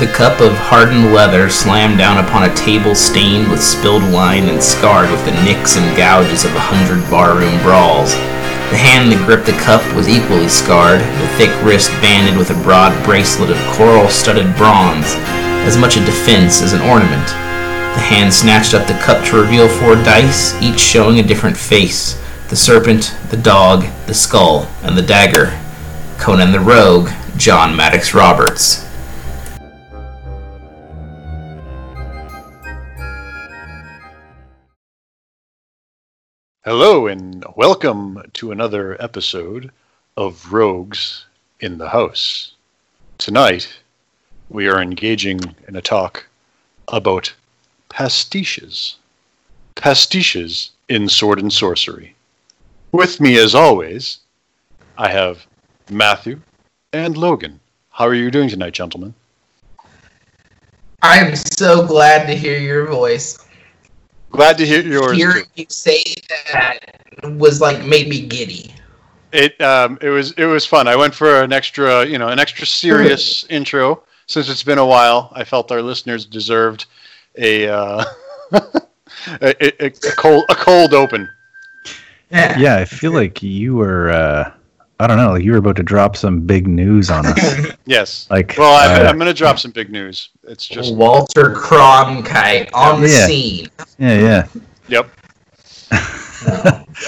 The cup of hardened leather slammed down upon a table stained with spilled wine and scarred with the nicks and gouges of a hundred barroom brawls. The hand that gripped the cup was equally scarred, the thick wrist banded with a broad bracelet of coral-studded bronze, as much a defense as an ornament. The hand snatched up the cup to reveal four dice, each showing a different face the serpent, the dog, the skull, and the dagger. Conan the Rogue, John Maddox Roberts. Hello and welcome to another episode of Rogues in the House. Tonight, we are engaging in a talk about pastiches. Pastiches in Sword and Sorcery. With me, as always, I have Matthew and Logan. How are you doing tonight, gentlemen? I am so glad to hear your voice. Glad to hear yours. Hearing you say that was like made me giddy. It um, it was it was fun. I went for an extra you know an extra serious intro since it's been a while. I felt our listeners deserved a uh, a, a, a cold a cold open. Yeah. yeah, I feel like you were. Uh, I don't know. Like you were about to drop some big news on us. yes. Like, well, I'm, uh, I'm going to drop some big news. It's just Walter Cronkite on the scene. Yeah, yeah. Yep.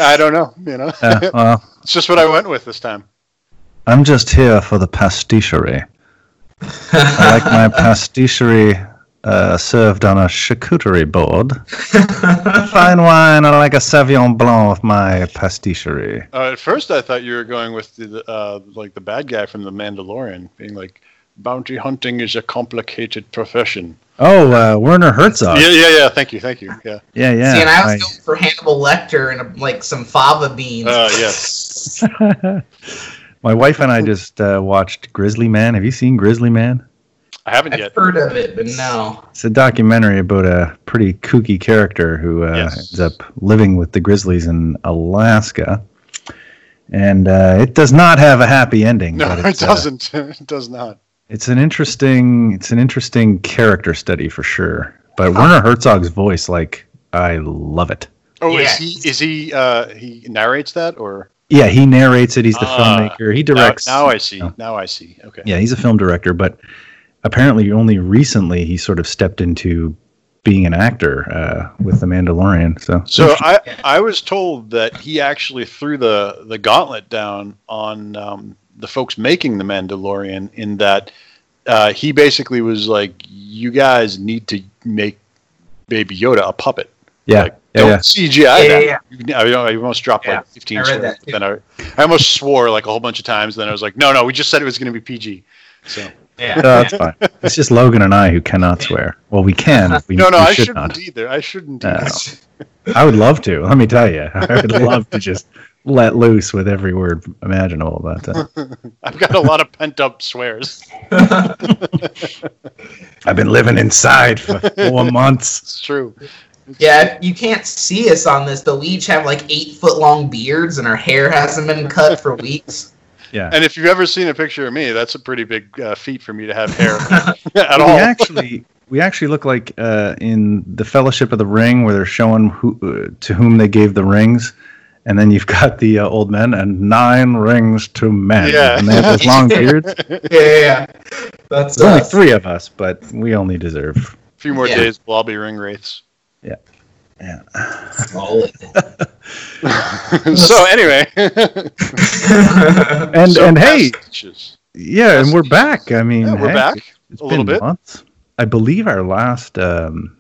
I don't know. You know, Uh, well, it's just what I went with this time. I'm just here for the pasticherie. I like my pasticherie uh, served on a charcuterie board. Fine wine. I like a Sauvignon Blanc with my pasticherie. Uh, at first, I thought you were going with the uh, like the bad guy from The Mandalorian, being like, "Bounty hunting is a complicated profession." Oh, uh, Werner Herzog. Yeah, yeah, yeah. Thank you, thank you. Yeah. yeah, yeah. See, and I was I- going for Hannibal Lecter and a, like some fava beans. Uh, yes. My wife and I just uh, watched Grizzly Man. Have you seen Grizzly Man? I haven't I've yet. heard of it, but no. It's a documentary about a pretty kooky character who uh, Yes. ends up living with the Grizzlies in Alaska. And uh, it does not have a happy ending. No, but it uh, doesn't. it does not. it's an interesting. It's an interesting character study for sure. But Werner Herzog's voice, like, I love it. Oh, Yeah. is he? Is he? Uh, he narrates that, or Yeah, he narrates it. He's the Ah, filmmaker. He directs. now I see. No. Now I see. Okay. Yeah, he's a film director, but apparently only recently he sort of stepped into being an actor uh, with The Mandalorian. So, So I, I was told that he actually threw the, the gauntlet down on um, the folks making the Mandalorian. In that uh, he basically was like, "You guys need to make Baby Yoda a puppet. yeah, Like, yeah, don't yeah. CGI Yeah, that." yeah, You- I, I almost dropped Yeah, like 15 I read swears. that too. Then I, I almost swore like a whole bunch of times. Then I was like, "No, no, we just said it was going to be PG." So Yeah. No, that's fine. It's just Logan and I who cannot swear. Well, we can. We, no, no, we I should shouldn't not. either. I shouldn't No. either. I would love to. Let me tell you, I would love to just let loose with every word imaginable. But uh, I've got a lot of pent up swears. I've been living inside for four months. It's true. Yeah, you can't see us on this, but we each have like eight foot long beards and our hair hasn't been cut for weeks. Yeah. And if you've ever seen a picture of me, that's a pretty big uh, feat for me to have hair at we all. actually we actually look like uh, in the Fellowship of the Ring, where they're showing who uh, to whom they gave the rings, and then you've got the uh, old men and nine rings to men, Yeah. and they have those long beards. yeah, yeah, yeah. That's There's only three of us, but we only deserve. a few more Yeah. days, we'll all be ring wraiths. Yeah. Solid. so anyway, And So and hey, pastiches. yeah, and we're back. I mean, Yeah, we're heck, back It's a little been bit. months. I believe our last um,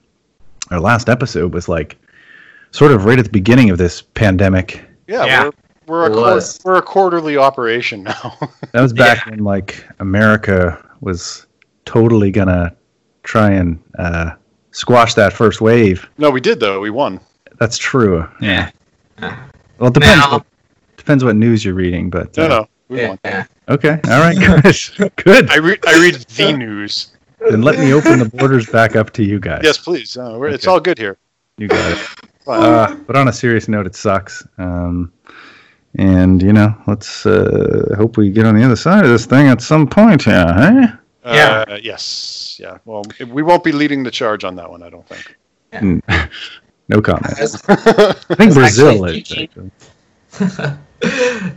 our last episode was like sort of right at the beginning of this pandemic. Yeah, Yeah. we're we're a, It we're a quarterly operation now. That was back when like America was totally gonna try and uh, squash that first wave. no, we did though. We won. That's true. Yeah. Well, it depends. Now- What, depends what news you're reading, but No, uh, no, we Yeah. won. okay, all right, good, good. I read I read the news. Then let me open the borders back up to you guys. Yes, please. Uh, we're, It's all good here. you got it. Uh, but on a serious note, it sucks. Um, and you know, let's uh, hope we get on the other side of this thing at some point here, hey? Yeah. Uh, yes. Yeah. Well, we won't be leading the charge on that one, I don't think. Mm. no comment. I was, I think Brazil is. thinking-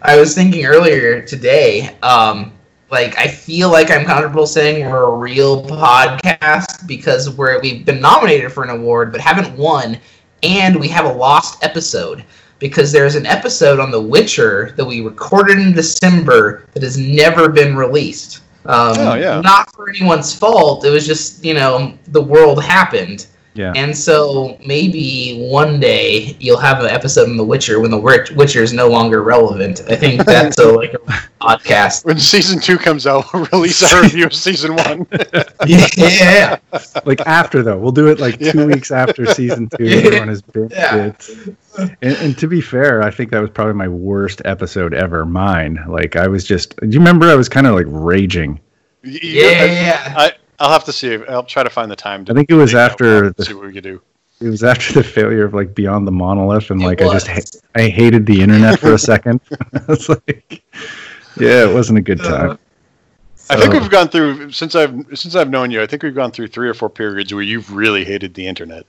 I was thinking earlier today, um, like I feel like I'm comfortable saying we're a real podcast because we're we've been nominated for an award but haven't won, and we have a lost episode because there's an episode on The Witcher that we recorded in December that has never been released. Um, Oh, yeah. Not for anyone's fault. It was just you know the world happened. Yeah. And so maybe one day you'll have an episode on The Witcher when The Witch- Witcher is no longer relevant. I think that's a, like a podcast. When season two comes out, we'll release our review of season one. Yeah, like after though, we'll do it like two Yeah. weeks after season two. Everyone has been Yeah. it. And, and to be fair, I think that was probably my worst episode ever. Mine. Like I was just. Do you remember? I was kind of like raging. Y- y- yeah, yeah. I, I'll have to see. I'll try to find the time. To I think it was after the- see what we could do. It was after the failure of like Beyond the Monolith, and It like I just ha- I hated the internet for a second. I was like, yeah, it wasn't a good time. Uh, I think we've gone through since I've since I've known you. I think we've gone through three or four periods where you've really hated the internet.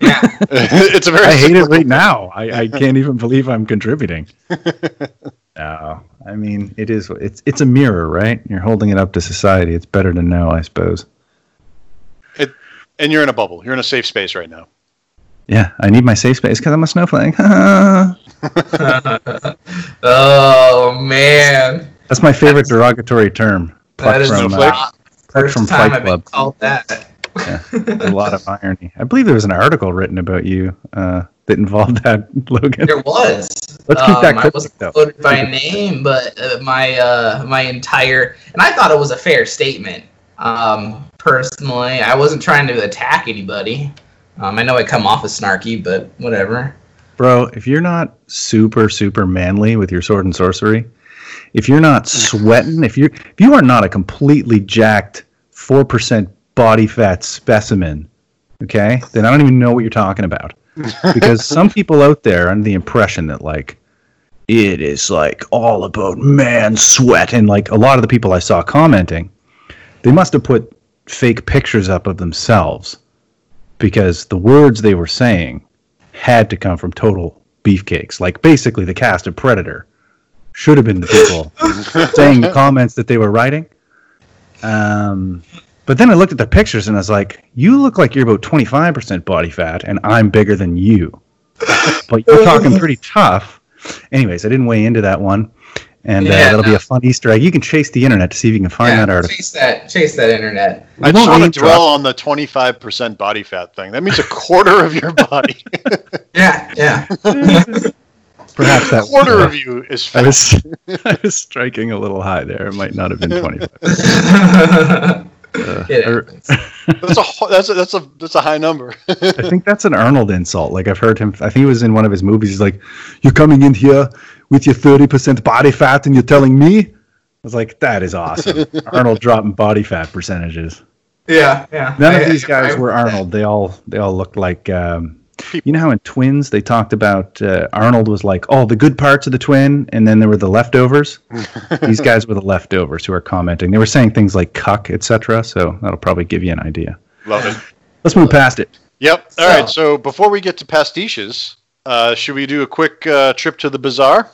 Yeah. it's a very I hate it right now. I, I can't even believe I'm contributing. no, I mean it is. It's it's a mirror, right? You're holding it up to society. It's better to know, I suppose. It, And you're in a bubble. You're in a safe space right now. Yeah, I need my safe space because I'm a snowflake. oh man, That's my favorite derogatory term. that Plucked is from, uh, the first from time Fight I've been Club. called that. A lot of irony. I believe there was an article written about you uh, that involved that, Logan. There was. Let's keep that Um, I wasn't though. quoted by name, but uh, my uh, my entire and I thought it was a fair statement. Um, personally, I wasn't trying to attack anybody. Um, I know I come off as snarky, but whatever. Bro, if you're not super super manly with your sword and sorcery, if you're not sweating, if you if you are not a completely jacked four percent body fat specimen, okay, then I don't even know what you're talking about. Because some people out there are under the impression that like it is like all about man sweat, and like a lot of the people I saw commenting, they must have put fake pictures up of themselves because the words they were saying had to come from total beefcakes. Like basically, the cast of Predator should have been the people saying the comments that they were writing. Um, but then I looked at the pictures and I was like, "You look like you're about 25% body fat, and I'm bigger than you." but you're talking pretty tough. Anyways, I didn't weigh into that one, and uh, that'll be a fun Easter egg. You can chase the internet to see if you can find yeah, that article. chase that, chase that internet. I just won't want to name drop. dwell on the 25% body fat thing. That means a quarter of your body. Yeah, yeah. Perhaps a that quarter uh, of you is I was I was striking a little high there. It might not have been 25. Uh, It or- That's a that's a that's a that's a high number. I think that's an Arnold insult. Like I've heard him. I think he was in one of his movies. He's like, "You're coming in here with your 30% body fat, and you're telling me." I was like, "That is awesome." Arnold dropping body fat percentages. yeah, yeah. None I- of these guys I- were Arnold. They all they all looked like. Um, you know how in Twins they talked about uh, Arnold was like, "Oh, the good parts of the twin," and then there were the leftovers. These guys were the leftovers who are commenting. They were saying things like "cuck," etc. So that'll probably give you an idea. Love it. Let's move past it. Yep. All So- right. So before we get to pastiches, uh, should we do a quick uh, trip to the bazaar?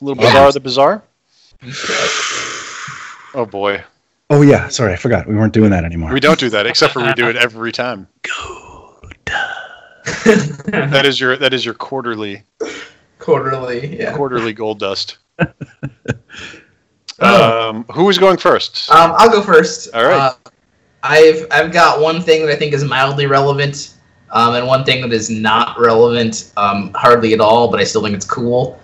A little bazaar, the bazaar. Oh boy, Oh yeah, sorry, I forgot. We weren't doing that anymore. we don't do that except for we do it every time. That is your that is your quarterly Quarterly, yeah. quarterly gold dust. Um, who is going first? Um, I'll go first. All right. Uh, I've I've got one thing that I think is mildly relevant, um, and one thing that is not relevant, um, hardly at all, but I still think it's cool.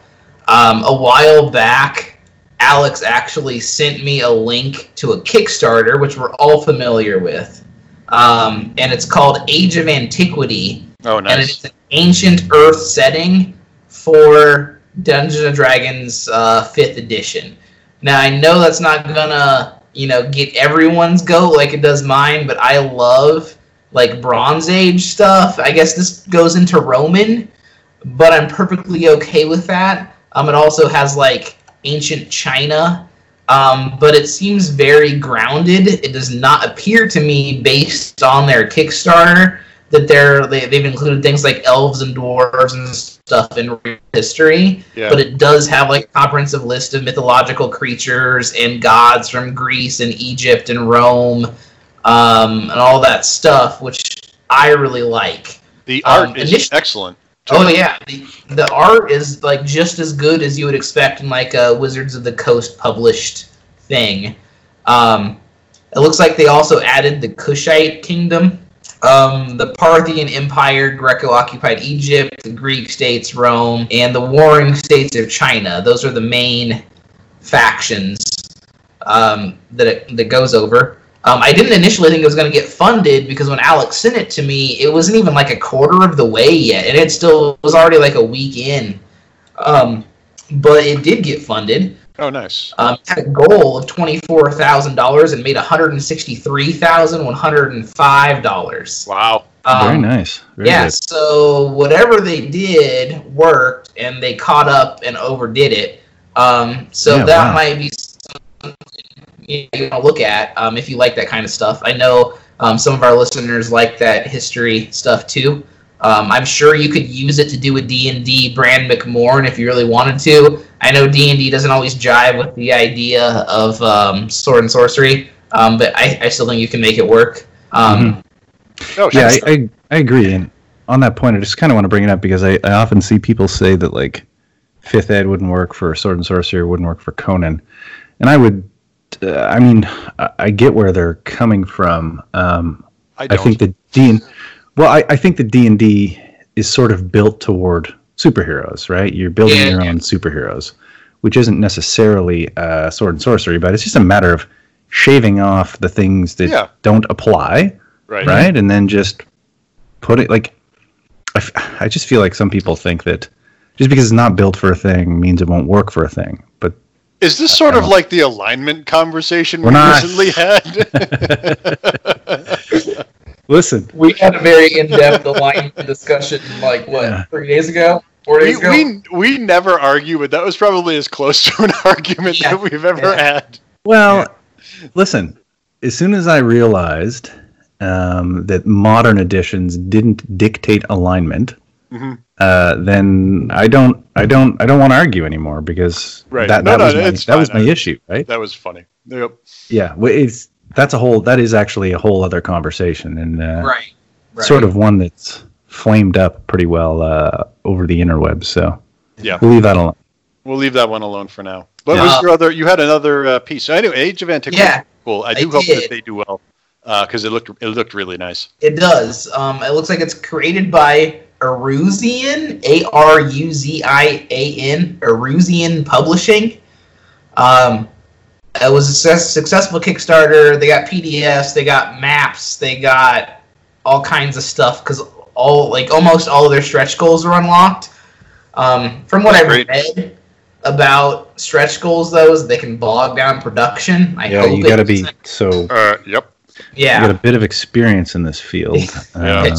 Um, a while back, Alex actually sent me a link to a Kickstarter, which we're all familiar with, um, and it's called Age of Antiquity, Oh, nice. and it's an ancient Earth setting for Dungeons and Dragons uh, Fifth Edition. Now I know that's not gonna you know get everyone's goat like it does mine, but I love like Bronze Age stuff. I guess this goes into Roman, but I'm perfectly okay with that. Um, it also has like ancient China um, but it seems very grounded. It does not appear to me, based on their Kickstarter, that they're they, they've included things like elves and dwarves and stuff in history. Yeah. But it does have like a comprehensive list of mythological creatures and gods from Greece and Egypt and Rome, um, and all that stuff, which I really like. The Um, art is initi- excellent. Oh yeah, the, the art is like just as good as you would expect in like a Wizards of the Coast published thing. Um, it looks like they also added the Kushite kingdom, um, the Parthian Empire, Greco-occupied Egypt, the Greek states, Rome, and the warring states of China. Those are the main factions um, that it, that goes over. Um, I didn't initially think it was going to get funded because when Alex sent it to me, it wasn't even like a quarter of the way yet, and it still was already like a week in. Um, but it did get funded. Oh, nice. Um, had a goal of twenty four thousand dollars and made one hundred and sixty three thousand one hundred and five dollars. Wow. Very nice. Very yeah, good. so whatever they did worked, and they caught up and overdid it. Um, so Yeah, that wow. might be something you want to look at um, if you like that kind of stuff. I know um, some of our listeners like that history stuff too. Um, I'm sure you could use it to do a D&D Bran Mak Morn if you really wanted to. I know D&D doesn't always jive with the idea of um, sword and sorcery, um, but I, I still think you can make it work. Um, Oh, yeah. I, I, I agree. And on that point, I just kind of want to bring it up because I, I often see people say that like fifth ed wouldn't work for sword and sorcery, or wouldn't work for Conan, and I would. Uh, I mean, I, I get where they're coming from. Um, I I don't. think the D. Well, I, I think the D and D is sort of built toward superheroes, right? You're building Yeah. your own superheroes, which isn't necessarily uh, sword and sorcery, but it's just a matter of shaving off the things that Yeah. don't apply right. right? And then just put it like I, f- I just feel like some people think that just because it's not built for a thing means it won't work for a thing. But Is this sort of like the alignment conversation We're we not. recently had? listen, We had a very in-depth alignment discussion, like what Yeah. three days ago, four we, days ago. we we never argue, but that was probably as close to an argument Yeah. that we've ever Yeah. had. well, listen. As soon as I realized um, that modern editions didn't dictate alignment, Mhm. uh, then I don't, I don't, I don't want to argue anymore because Right. that, No, that no, was my, it's that was fine. my issue, right? That was funny. Yep. Yeah, well, it's that's a whole that is actually a whole other conversation and uh, right, right. sort of one that's flamed up pretty well uh, over the interwebs. So Yeah. we'll leave that alone. We'll leave that one alone for now. What Yeah. was your other? You had another uh, piece. I anyway, Age of Antiquity. Yeah. Cool. I I do hope did. that they do well because it looked it looked really nice. It does. Um, it looks like it's created by Aruzian, A R U Z I A N, Aruzian Publishing. Um, it was a success, successful Kickstarter. They got PDFs, they got maps, they got all kinds of stuff because all like almost all of their stretch goals are unlocked. Um, from what I've read about stretch goals, though, is they can bog down production. I yeah, hope you got to be so. Uh, yep. You Yeah. got a bit of experience in this field. Yeah. Um,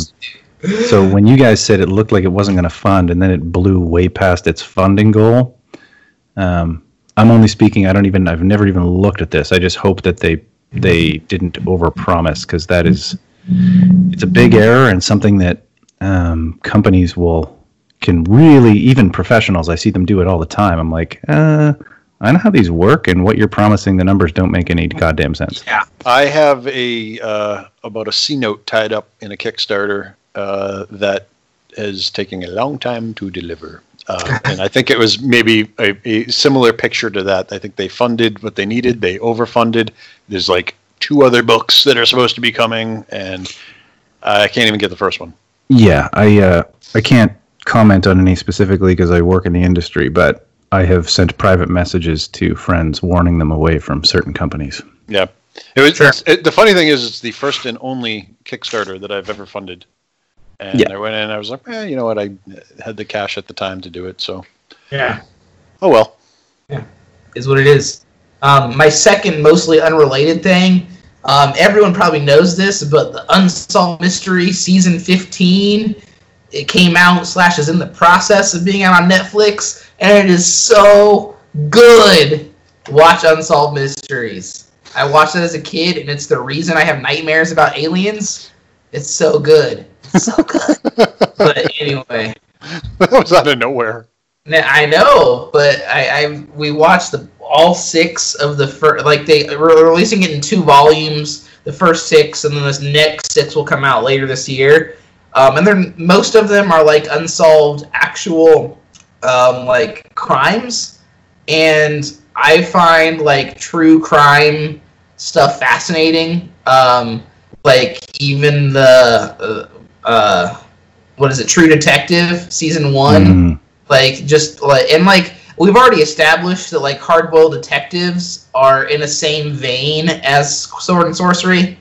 so when you guys said it looked like it wasn't going to fund, and then it blew way past its funding goal, um, I'm only speaking. I don't even. I've never even looked at this. I just hope that they they didn't overpromise because that is it's a big error and something that um, companies will can really even professionals. I see them do it all the time. I'm like, uh, I know how these work, and what you're promising, the numbers don't make any goddamn sense. Yeah, I have a uh, about a C note tied up in a Kickstarter uh, that is taking a long time to deliver. Uh, and I think it was maybe a, a similar picture to that. I think they funded what they needed. They overfunded. There's like two other books that are supposed to be coming, and I can't even get the first one. Yeah, I uh, I can't comment on any specifically because I work in the industry, but I have sent private messages to friends warning them away from certain companies. Yeah, it was. Sure. it, the funny thing is, it's the first and only Kickstarter that I've ever funded. And Yeah. I went in, and I was like, eh, you know what? I had the cash at the time to do it, so Yeah. oh well. Yeah. Is what it is. Um, my second, mostly unrelated thing. Um, everyone probably knows this, but the Unsolved Mystery season 15, it came out slash is in the process of being out on Netflix, and it is so good. watch Unsolved Mysteries. I watched it as a kid, and it's the reason I have nightmares about aliens. It's so good. It's so good. but anyway, that was out of nowhere. I know, but I, I we watched the all six of the first. Like they were releasing it in two volumes. The first six, and then this next six will come out later this year. Um, and then most of them are like unsolved actual um, like crimes, and I find like true crime stuff fascinating. Um, like even the uh, uh, what is it, True Detective season one. Mm. Like just like and like we've already established that like hardboiled detectives are in the same vein as sword and sorcery.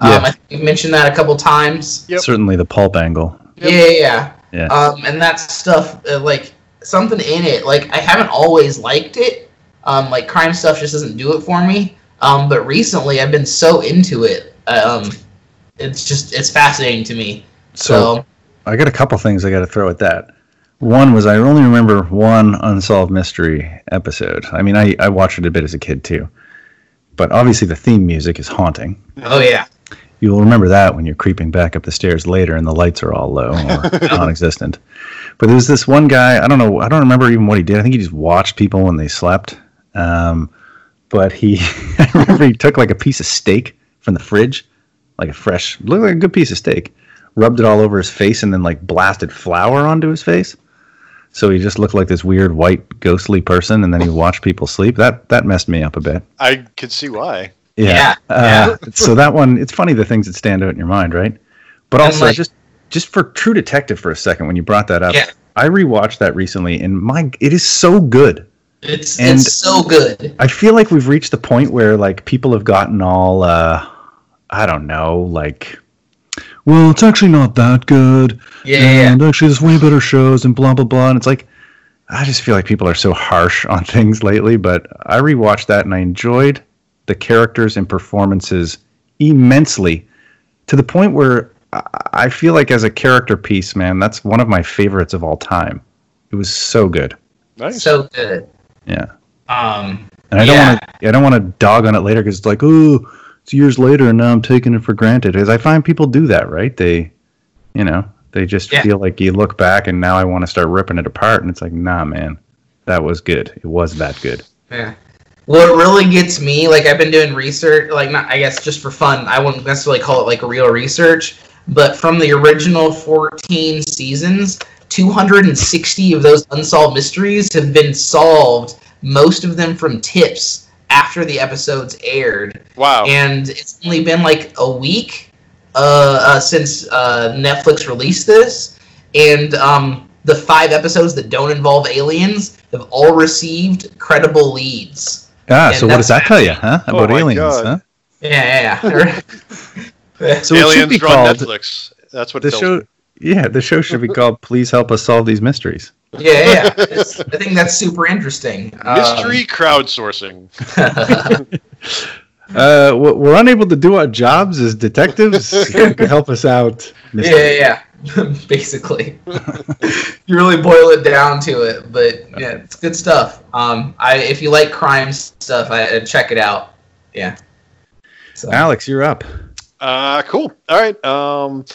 Um, Yeah. I think you mentioned that a couple times. Yep. Certainly the pulp angle. Yep. Yeah, yeah, Yeah. yeah. Um, and that stuff, uh, like something in it. Like I haven't always liked it. Um, like crime stuff just doesn't do it for me. Um, but recently I've been so into it. Um, it's just it's fascinating to me. So, So, I got a couple things I got to throw at that. One was I only remember one unsolved mystery episode. I mean, I, I watched it a bit as a kid too, but obviously the theme music is haunting. oh yeah, You'll remember that when you're creeping back up the stairs later and the lights are all low or non-existent. But there was this one guy. I don't know. I don't remember even what he did. I think he just watched people when they slept. Um, but he, I remember he took like a piece of steak from the fridge, like a fresh, looked like a good piece of steak, rubbed it all over his face, and then like blasted flour onto his face. So he just looked like this weird white ghostly person, and then he watched people sleep. That that messed me up a bit. I could see why. Yeah, Uh, so that one, it's funny the things that stand out in your mind, right? But also, like- just just for True Detective for a second, when you brought that up, Yeah. I rewatched that recently, and my, it is so good. it's And- it's so good. I feel like we've reached the point where like people have gotten all, uh, I don't know, like, well, it's actually not that good, Yeah, yeah, yeah. and actually, there's way better shows, and blah blah blah. And it's like, I just feel like people are so harsh on things lately. But I rewatched that, and I enjoyed the characters and performances immensely, to the point where I- I feel like as a character piece, man, that's one of my favorites of all time. It was so good. Nice. so good. Yeah. Um, And I don't Yeah. want to. I don't want to dog on it later because it's like, oh, it's years later, and now I'm taking it for granted. Because I find people do that, right? They, you know, they just Yeah. feel like you look back, and now I want to start ripping it apart, and it's like, nah, man, that was good. It was that good. Yeah. What really gets me, like I've been doing research, like not I guess just for fun. I wouldn't necessarily call it like real research, but from the original 14 seasons, 260 of those unsolved mysteries have been solved. Most of them from tips after the episodes aired, wow. and it's only been like a week uh, uh, since uh, Netflix released this, and um, the five episodes that don't involve aliens have all received credible leads. Ah, And so what does that tell you, huh? Oh About my aliens, God. huh? Yeah, yeah, yeah. So it should Aliens be called Netflix. That's what the show. me. Yeah, the show should be called "Please Help Us Solve These Mysteries." Yeah, yeah. It's- I think that's super interesting. Um, Mystery crowdsourcing. Uh, we're we're unable to do our jobs as detectives. To help us out. yeah, Mr. yeah, yeah. Basically, you really boil it down to it, but yeah, it's good stuff. Um, I if you like crime stuff, I I'd check it out. Yeah. So, Alex, you're up. Uh, cool. All right. Um,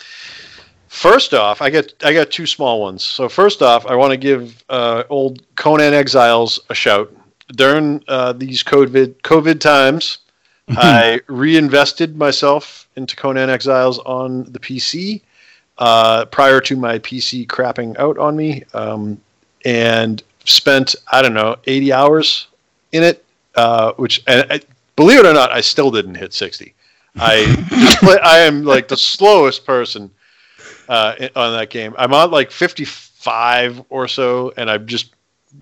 first off, I get I got two small ones. So first off, I want to give uh, old Conan Exiles a shout. During uh, these COVID COVID times, I reinvested myself into Conan Exiles on the PC uh, prior to my PC crapping out on me, um, and spent I don't know eighty hours in it. Uh, which, and, I believe it or not, I still didn't hit sixty. I I am like the slowest person uh, on that game. I'm on like 55 or so, and I just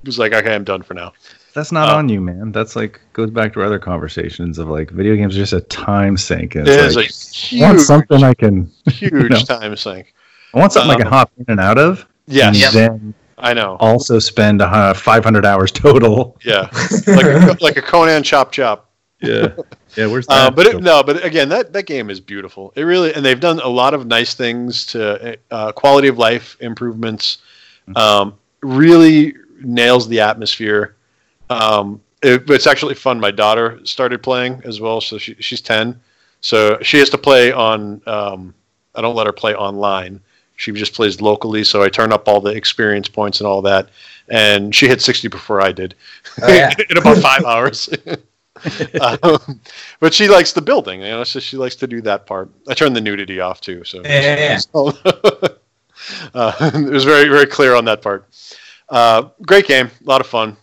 was like, okay, I'm done for now. That's not Uh, on you, man. That's like goes back to our other conversations of like video games are just a time sink. And It it's is like, a I want huge, something I can. huge you know. time sink. I want something I can Um, hop in and out of. Yes, And then I know. also spend uh, 500 hours total. Yeah, like a, like a Conan chop chop. Yeah. Yeah. Where's that? Uh, but it, no, but again, that that game is beautiful. It really, and they've done a lot of nice things to uh, quality of life improvements. Um, really nails the atmosphere. Um, it, it's actually fun. My daughter started playing as well, so she, she's ten. So she has to play on. Um, I don't let her play online. She just plays locally. So I turn up all the experience points and all that, and she hit sixty before I did Oh, yeah. in about five hours. um, but she likes the building, you know, so she likes to do that part. I turned the nudity off too, so Yeah, so, uh, it was very very clear on that part. Uh, great game, a lot of fun.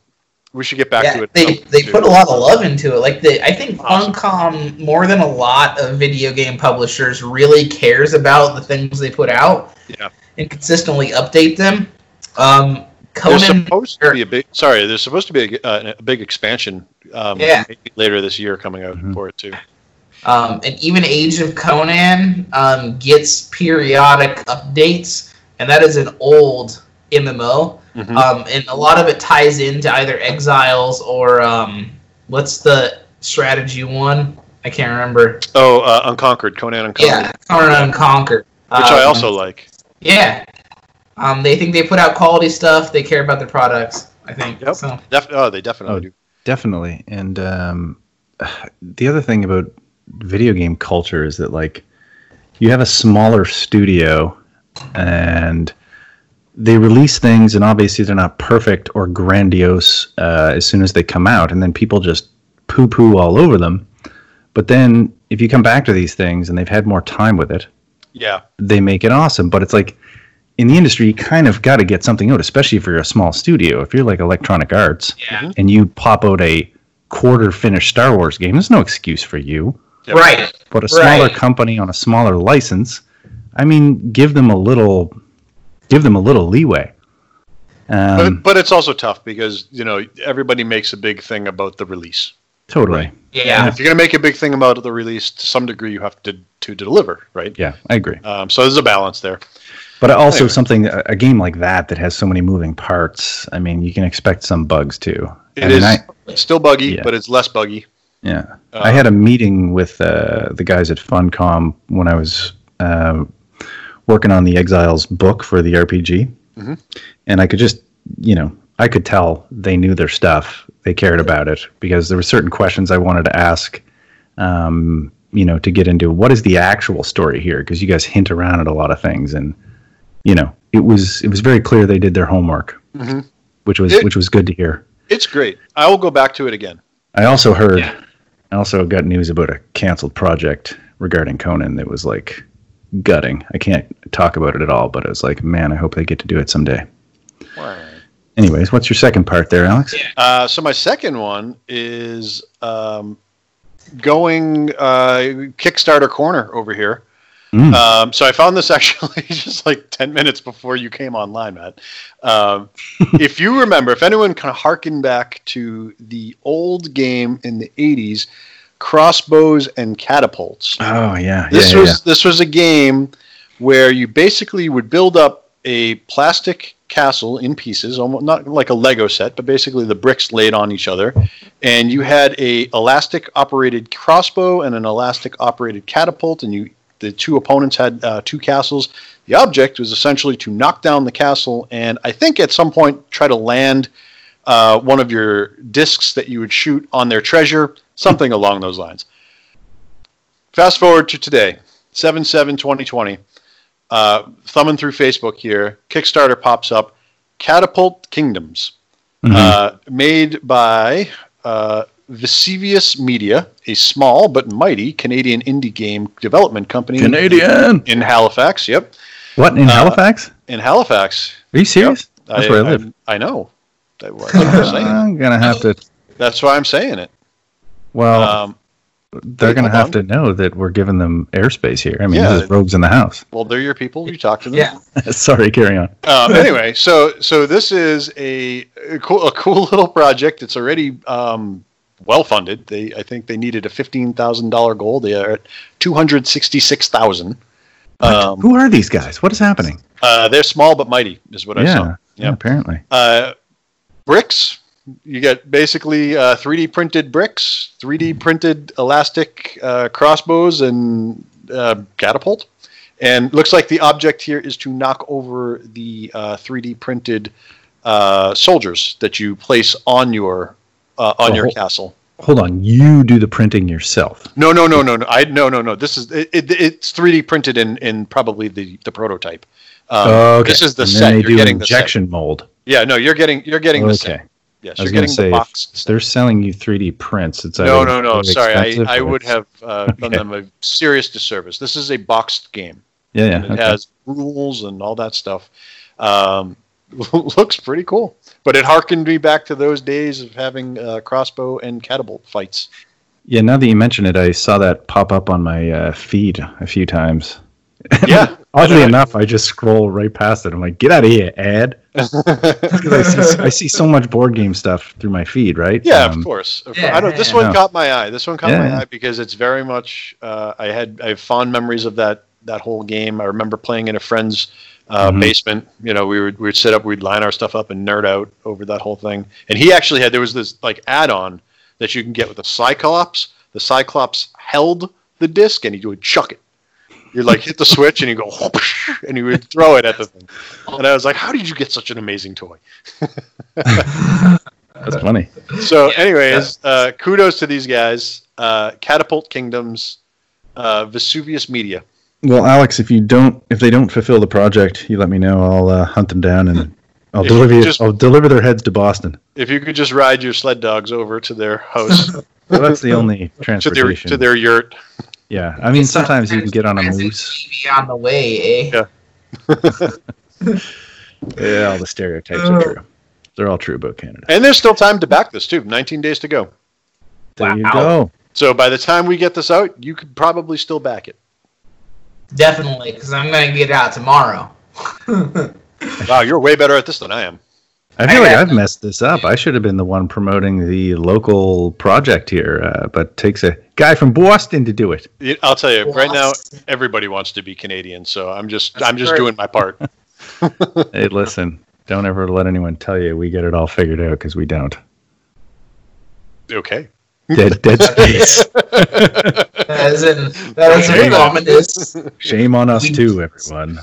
We should get back yeah, to it. they they too. put a lot of love into it. Like the I think Awesome. Funcom more than a lot of video game publishers really cares about the things they put out. Yeah. And consistently update them. Um, There's supposed to be a big. Sorry, there's supposed to be a, uh, a big expansion. Um, Yeah. later this year coming out Mhm. for it too. Um, and even Age of Conan um, gets periodic updates, and that is an old MMO. Mhm. Um, and a lot of it ties into either Exiles or um, what's the strategy one? I can't remember. oh, uh, Unconquered, Conan Unconquered, Yeah, Conan Unconquered. which I Um, also like. Yeah. Um, they think they put out quality stuff. They care about their products. I think. Yep. So Def- oh, they definitely Oh, do. Definitely. And um, the other thing about video game culture is that like you have a smaller studio and they release things and obviously they're not perfect or grandiose uh, as soon as they come out and then people just poo poo all over them. But then if you come back to these things and they've had more time with it, Yeah, they make it awesome. But it's like in the industry, you kind of got to get something out, especially if you're a small studio. If you're like Electronic Arts yeah. and you pop out a quarter finished Star Wars game, there's no excuse for you. Yep. Right. But a smaller Right. company on a smaller license, I mean, give them a little, give them a little leeway. Um, but but it's also tough because you know everybody makes a big thing about the release. totally. And Yeah. if you're gonna make a big thing about the release, to some degree you have to to deliver, right? Yeah, I agree. Um, so there's a balance there. But also Anyway. something, a game like that that has so many moving parts. I mean, you can expect some bugs too. It I is I- still buggy, Yeah. but it's less buggy. Yeah, Uh, I had a meeting with uh, the guys at Funcom when I was uh, working on the Exiles book for the RPG, Mhm. and I could just, you know, I could tell they knew their stuff. They cared about it because there were certain questions I wanted to ask. Um, you know, to get into what is the actual story here? Because you guys hint around at a lot of things, and you know, it was it was very clear they did their homework, Mhm. which was It- which was good to hear. It's great. I will go back to it again. I also heard, Yeah. I also got news about a canceled project regarding Conan that was like gutting. I can't talk about it at all, but it was like, man, I hope they get to do it someday. Anyways, what's your second part there, Alex? Uh, so my second one is um, going uh, Kickstarter corner over here. Mm. Um, so I found this actually just like ten minutes before you came online, Matt. Um, if you remember, if anyone kind of harkened back to the old game in the '80s, crossbows and catapults. Oh yeah, This yeah, yeah, was this was a game where you basically would build up a plastic castle in pieces, almost not like a Lego set, but basically the bricks laid on each other, and you had a elastic operated crossbow and an elastic operated catapult, and you the two opponents had uh, two castles. The object was essentially to knock down the castle, and I think at some point try to land uh, one of your discs that you would shoot on their treasure, something along those lines. Fast forward to today, 7 7 2020. Uh, thumbing through Facebook here, Kickstarter pops up Catapult Kingdoms, Mhm. uh, made by uh, Vesuvius Media, a small but mighty Canadian indie game development company Canadian. in Halifax. Yep, What in Uh, Halifax? in Halifax. Are you serious? That's where I live. I, know. That- That's what I'm. I'm gonna have to. That's why I'm saying it. Well, Um, they're gonna hold have to know that we're giving them airspace here. I mean, Yeah. this is rogues in the house. well, they're your people. You talk to them. Yeah. Sorry, carry on. um, anyway, so so this is a, a cool a cool little project. It's already um, well funded. They I think they needed a fifteen thousand dollar goal. They are at two hundred sixty six thousand. Um, Who are these guys? What is happening? uh, they're small but mighty, is what I yeah, saw. yeah, Yep. apparently. Uh, bricks. You get basically uh, 3D printed bricks, 3D printed elastic uh, crossbows, and uh, catapult. And looks like the object here is to knock over the uh, 3D printed uh, soldiers that you place on your uh, on Oh. your castle. Hold on, you do the printing yourself. No, no, no, no, no. I no, no, no. This is it, it, it's 3D printed in in probably the the prototype. Um, okay. This is the and set. Then they You're do getting the injection mold. Yeah, no, you're getting you're getting the set. Okay. Yes, I was you're getting say, the box. they're selling you 3D prints, it's No, no, no. Sorry, I, I would have uh, done them a serious disservice. This is a boxed game. Yeah, yeah. it okay. has rules and all that stuff. Um, looks pretty cool, but it harkened me back to those days of having uh, crossbow and catapult fights. Yeah, now that you mention it, I saw that pop up on my uh, feed a few times. Yeah, Oddly enough, I just scroll right past it. I'm like, get out of here, ad. I see, I see so much board game stuff through my feed, right? yeah, Um, of course. Yeah. I don't. This yeah, one no. caught my eye. This one caught Yeah, my eye because it's very much. Uh, I had I have fond memories of that that whole game. I remember playing in a friend's uh, Mhm. basement. You know, we would we'd sit up, we'd line our stuff up and nerd out over that whole thing. And he actually had there was this like add-on that you can get with the Cyclops. The Cyclops held the disc and he would chuck it. You'd like hit the switch and you go whoosh, and you would throw it at the thing. And I was like, how did you get such an amazing toy? That's funny. So, anyways, uh, kudos to these guys. Uh, Catapult Kingdoms, uh, Vesuvius Media. Well, Alex, if you don't, if they don't fulfill the project, you let me know. I'll uh, hunt them down and I'll If deliver. You, just- I'll deliver their heads to Boston. If you could just ride your sled dogs over to their house, Well, that's the only to their transportation. to their yurt. yeah, I mean, sometimes you can get on a moose. On the way, eh? Yeah. Yeah, all the stereotypes are true. They're all true about Canada. And there's still time to back this too. 19 days to go. There you go. So by the time we get this out, you could probably still back it. Definitely, because I'm gonna get out tomorrow. Wow, you're way better at this than I am. I feel I like I've messed this up. I should have been the one promoting the local project here, uh, but takes a guy from Boston to do it. I'll tell you right now, everybody wants to be Canadian, so I'm just That's I'm just great. doing my part. Hey, listen, don't ever let anyone tell you we get it all figured out because we don't. Okay. Dead, dead space. That is an that is Okay. an ominous. Shame on us too, everyone.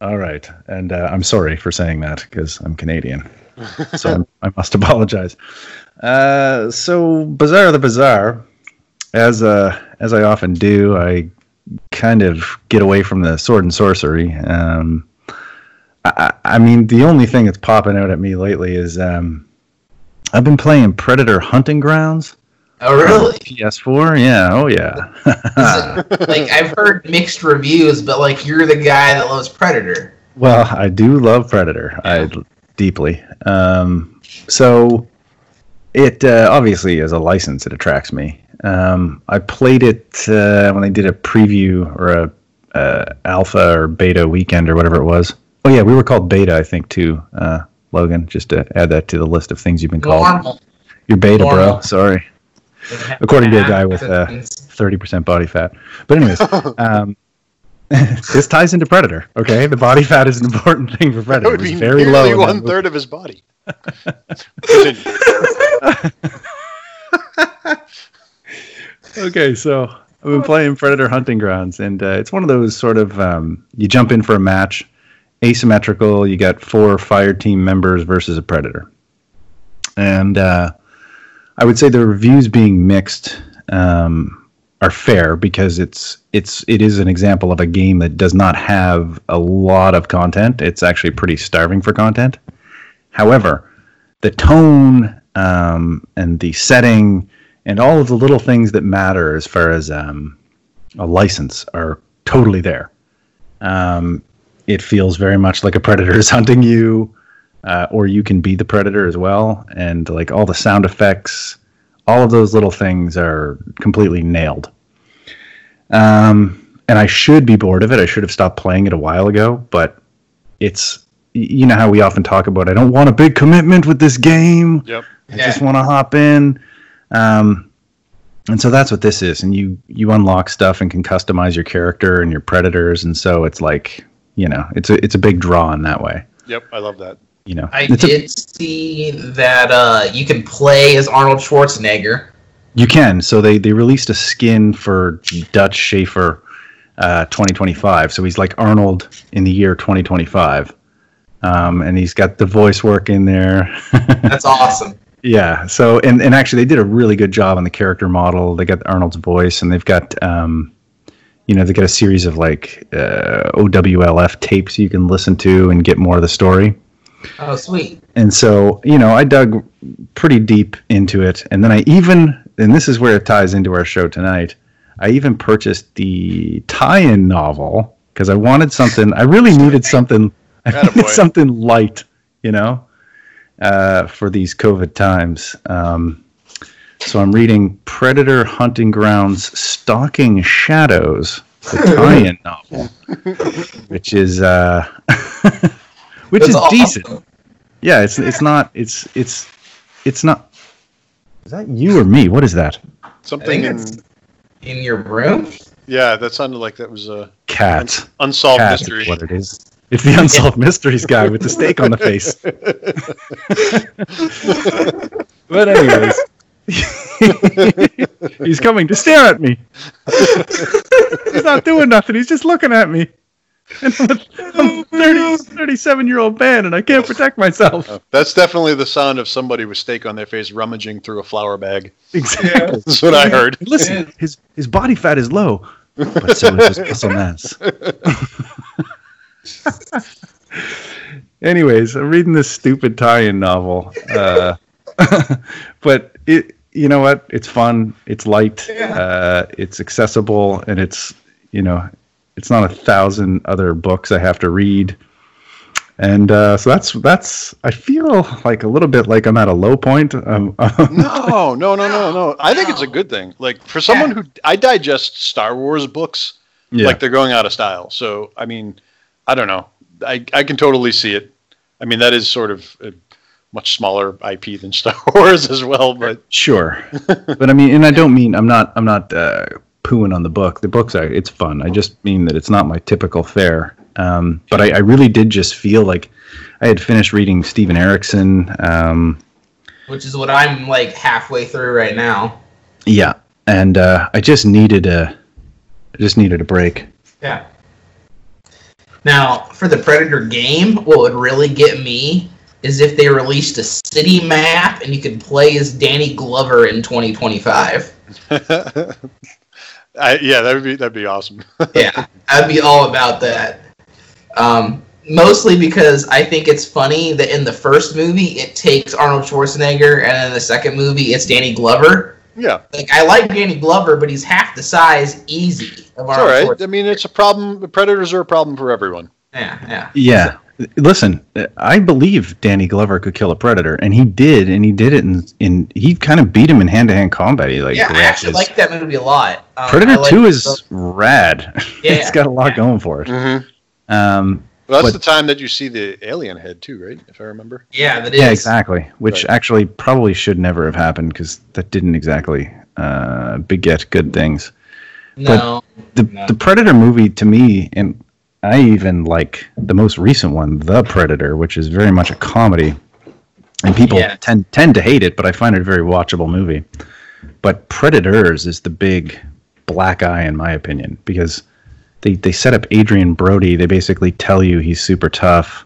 All right, and uh, I'm sorry for saying that because I'm Canadian, so I'm, I must apologize. Uh, so bizarre the bizarre, as uh, as I often do, I kind of get away from the sword and sorcery. Um, I, I I mean, the only thing that's popping out at me lately is um, I've been playing Predator Hunting Grounds. Oh really? PS4, yeah, oh yeah. It- like I've heard mixed reviews, but like you're the guy that loves Predator. Well, I do love Predator. I deeply. Um, so it uh, obviously is a license it attracts me. Um, I played it uh, when they did a preview or a uh, alpha or beta weekend or whatever it was. Oh yeah, we were called beta, I think too. Uh, Logan, just to add that to the list of things you've been called. Normal. You're beta, bro. Sorry. According to a guy with, uh, 30% body fat. But anyways, um, this ties into Predator. Okay, the body fat is an important thing for Predator. would It was be very low. one third of his body. Okay, so I've been playing Predator Hunting Grounds, and uh, it's one of those sort of um, you jump in for a match, asymmetrical. You got four fire team members versus a Predator, and uh, I would say the reviews being mixed um, are fair because it's it's it is an example of a game that does not have a lot of content. It's actually pretty starving for content. However, the tone um, and the setting and all of the little things that matter as far as um, a license are totally there. Um, it feels very much like a predator is hunting you, uh, or you can be the predator as well. And like all the sound effects, all of those little things are completely nailed. Um, and I should be bored of it. I should have stopped playing it a while ago, but it's you know how we often talk about I don't want a big commitment with this game. Yep. I just want to hop in. Um, and so that's what this is. And you you unlock stuff and can customize your character and your predators. And so it's like you know it's a it's a big draw in that way. Yep, I love that. You know, I It's a- did see that uh, you can play as Arnold Schwarzenegger. you can. So they they released a skin for Dutch Schaefer, uh, 2025. So he's like Arnold in the year 2025. Um, and he's got the voice work in there. That's awesome. Yeah. So and and actually they did a really good job on the character model. They got Arnold's voice and they've got um you know, they got a series of like uh, OWLF tapes you can listen to and get more of the story. Oh, sweet. And so, you know, I dug pretty deep into it. And then I even, and this is where it ties into our show tonight, I even purchased the tie in novel because I wanted something, I really needed something, I needed something light, you know, uh, for these COVID times. Um, so I'm reading Predator Hunting Grounds Stalking Shadows, the tie-in novel, which is uh, which That's is awesome. decent. Yeah, it's it's not it's it's it's not. Is that you or me? What is that? Something in In your room? yeah, that sounded like that was a Cat. unsolved Cat mystery. is what it is. It's the unsolved mysteries guy with the steak on the face. but anyways, he's coming to stare at me. he's not doing nothing. He's just looking at me. And I'm a, I'm a 30, 37 year old man, and I can't protect myself. That's definitely the sound of somebody with steak on their face rummaging through a flour bag. Exactly. That's what I heard. Listen, his his body fat is low, but so is his muscle mass. Anyways, I'm reading this stupid tie-in novel, uh, but it you know what? It's fun. It's light. Uh, it's accessible, and it's you know, it's not a thousand other books I have to read. And uh, so that's that's. I feel like a little bit like I'm at a low point. Um, No, no, no, no, no. I think it's a good thing. Like for someone who I digest Star Wars books yeah. like they're going out of style. So I mean, I don't know. I I can totally see it. I mean, that is sort of a much smaller IP than Star Wars as well, but Sure, but I mean, and I don't mean I'm not I'm not uh, pooing on the book. The books are it's fun. I just mean that it's not my typical fare. Um, but I, I really did just feel like I had finished reading Steven Erikson. Um, Which is what I'm like halfway through right now. yeah, and uh, I just needed a I just needed a break. Yeah. Now, for the Predator game, what would really get me is if they released a city map and you could play as Danny Glover in 2025. I, yeah, that would be that'd be awesome. yeah, I'd be all about that. Um, mostly because I think it's funny that in the first movie it takes Arnold Schwarzenegger, and in the second movie it's Danny Glover. yeah, Like I like Danny Glover, but he's half the size, easy of it's Arnold all right. I mean, it's a problem. The predators are a problem for everyone. Yeah, yeah. Yeah. Listen, I believe Danny Glover could kill a predator, and he did, and he did it in, in he kind of beat him in hand to hand combat. He like yeah, I actually like that movie a lot. Um, Predator like Two the- is rad. Yeah, it's got a lot yeah. going for it. Mm-hmm. Um, Well, that's But- the time that you see the alien head too, right? If I remember. yeah, that is. yeah, exactly. Which Right. actually probably should never have happened because that didn't exactly uh, beget good things. No, The No. the Predator movie to me, and I even like the most recent one, The Predator, which is very much a comedy, and people Yeah. tend tend to hate it, but I find it a very watchable movie. But Predators is the big black eye in my opinion because they they set up Adrien Brody. They basically tell you he's super tough,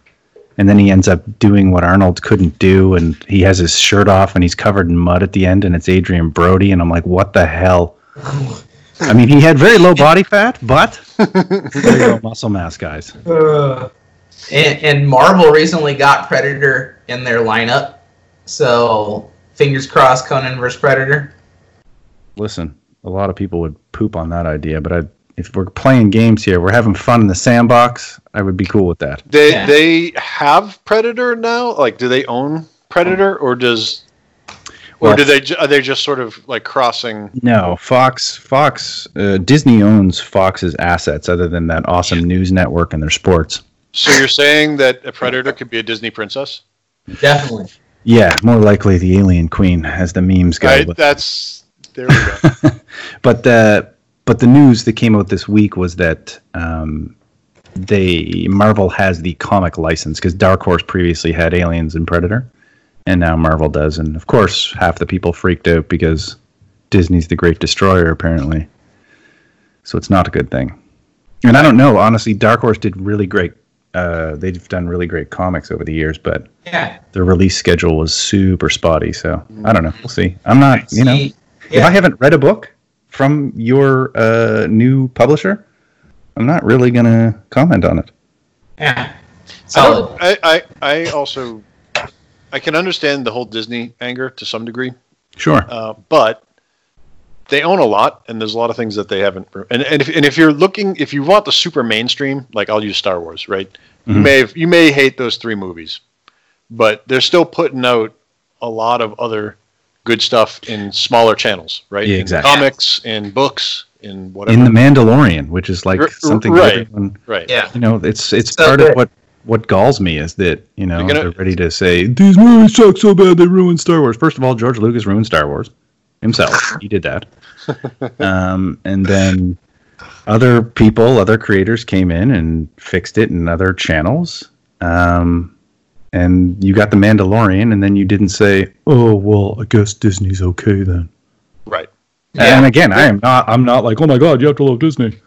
and then he ends up doing what Arnold couldn't do, and he has his shirt off and he's covered in mud at the end, and it's Adrien Brody, and I'm like, what the hell? I mean, he had very low body fat, but very low muscle mass, guys. Uh, and, and Marvel recently got Predator in their lineup, so fingers crossed, Conan versus Predator. Listen, a lot of people would poop on that idea, but I, if we're playing games here, we're having fun in the sandbox. I would be cool with that. They Yeah. they have Predator now. Like, do they own Predator, or does, or Well- do they? Are they just sort of like crossing? No, Fox, Fox, uh, Disney owns Fox's assets, other than that awesome news network and their sports. So you're saying that a Predator could be a Disney princess? Definitely. Yeah, more likely the Alien Queen, as the memes go. Right. but- That's there we go. but the but the news that came out this week was that um, they Marvel has the comic license because Dark Horse previously had Aliens and Predator, and now Marvel does. And of course, half the people freaked out because Disney's the Great Destroyer apparently. So it's not a good thing. And I don't know, honestly. Dark Horse did really great Uh, they've done really great comics over the years, but Yeah. their release schedule was super spotty. So I don't know. We'll see. I'm not, you know, See, if. I haven't read a book from your uh, new publisher, I'm not really gonna comment on it. Yeah. I, I, I, I also, I can understand the whole Disney anger to some degree, Sure. uh, but they own a lot, and there's a lot of things that they haven't. And and if, and if you're looking, if you want the super mainstream, like I'll use Star Wars, right? You Mhm. may have, you may hate those three movies, but they're still putting out a lot of other good stuff in smaller channels, right? Yeah, In exactly. comics, in books, in whatever. In the Mandalorian, which is like R- something right. everyone, right. Yeah. you know, it's it's So part good. of what what galls me is that you know gonna- they're ready to say these movies suck so bad they ruined Star Wars. First of all, George Lucas ruined Star Wars himself. he did that, um, and then other people, other creators came in and fixed it in other channels. Um, and you got the Mandalorian, and then you didn't say, "Oh, well, I guess Disney's okay then." Right. Yeah. And again, I am not. I'm not like, "Oh my God, you have to love Disney."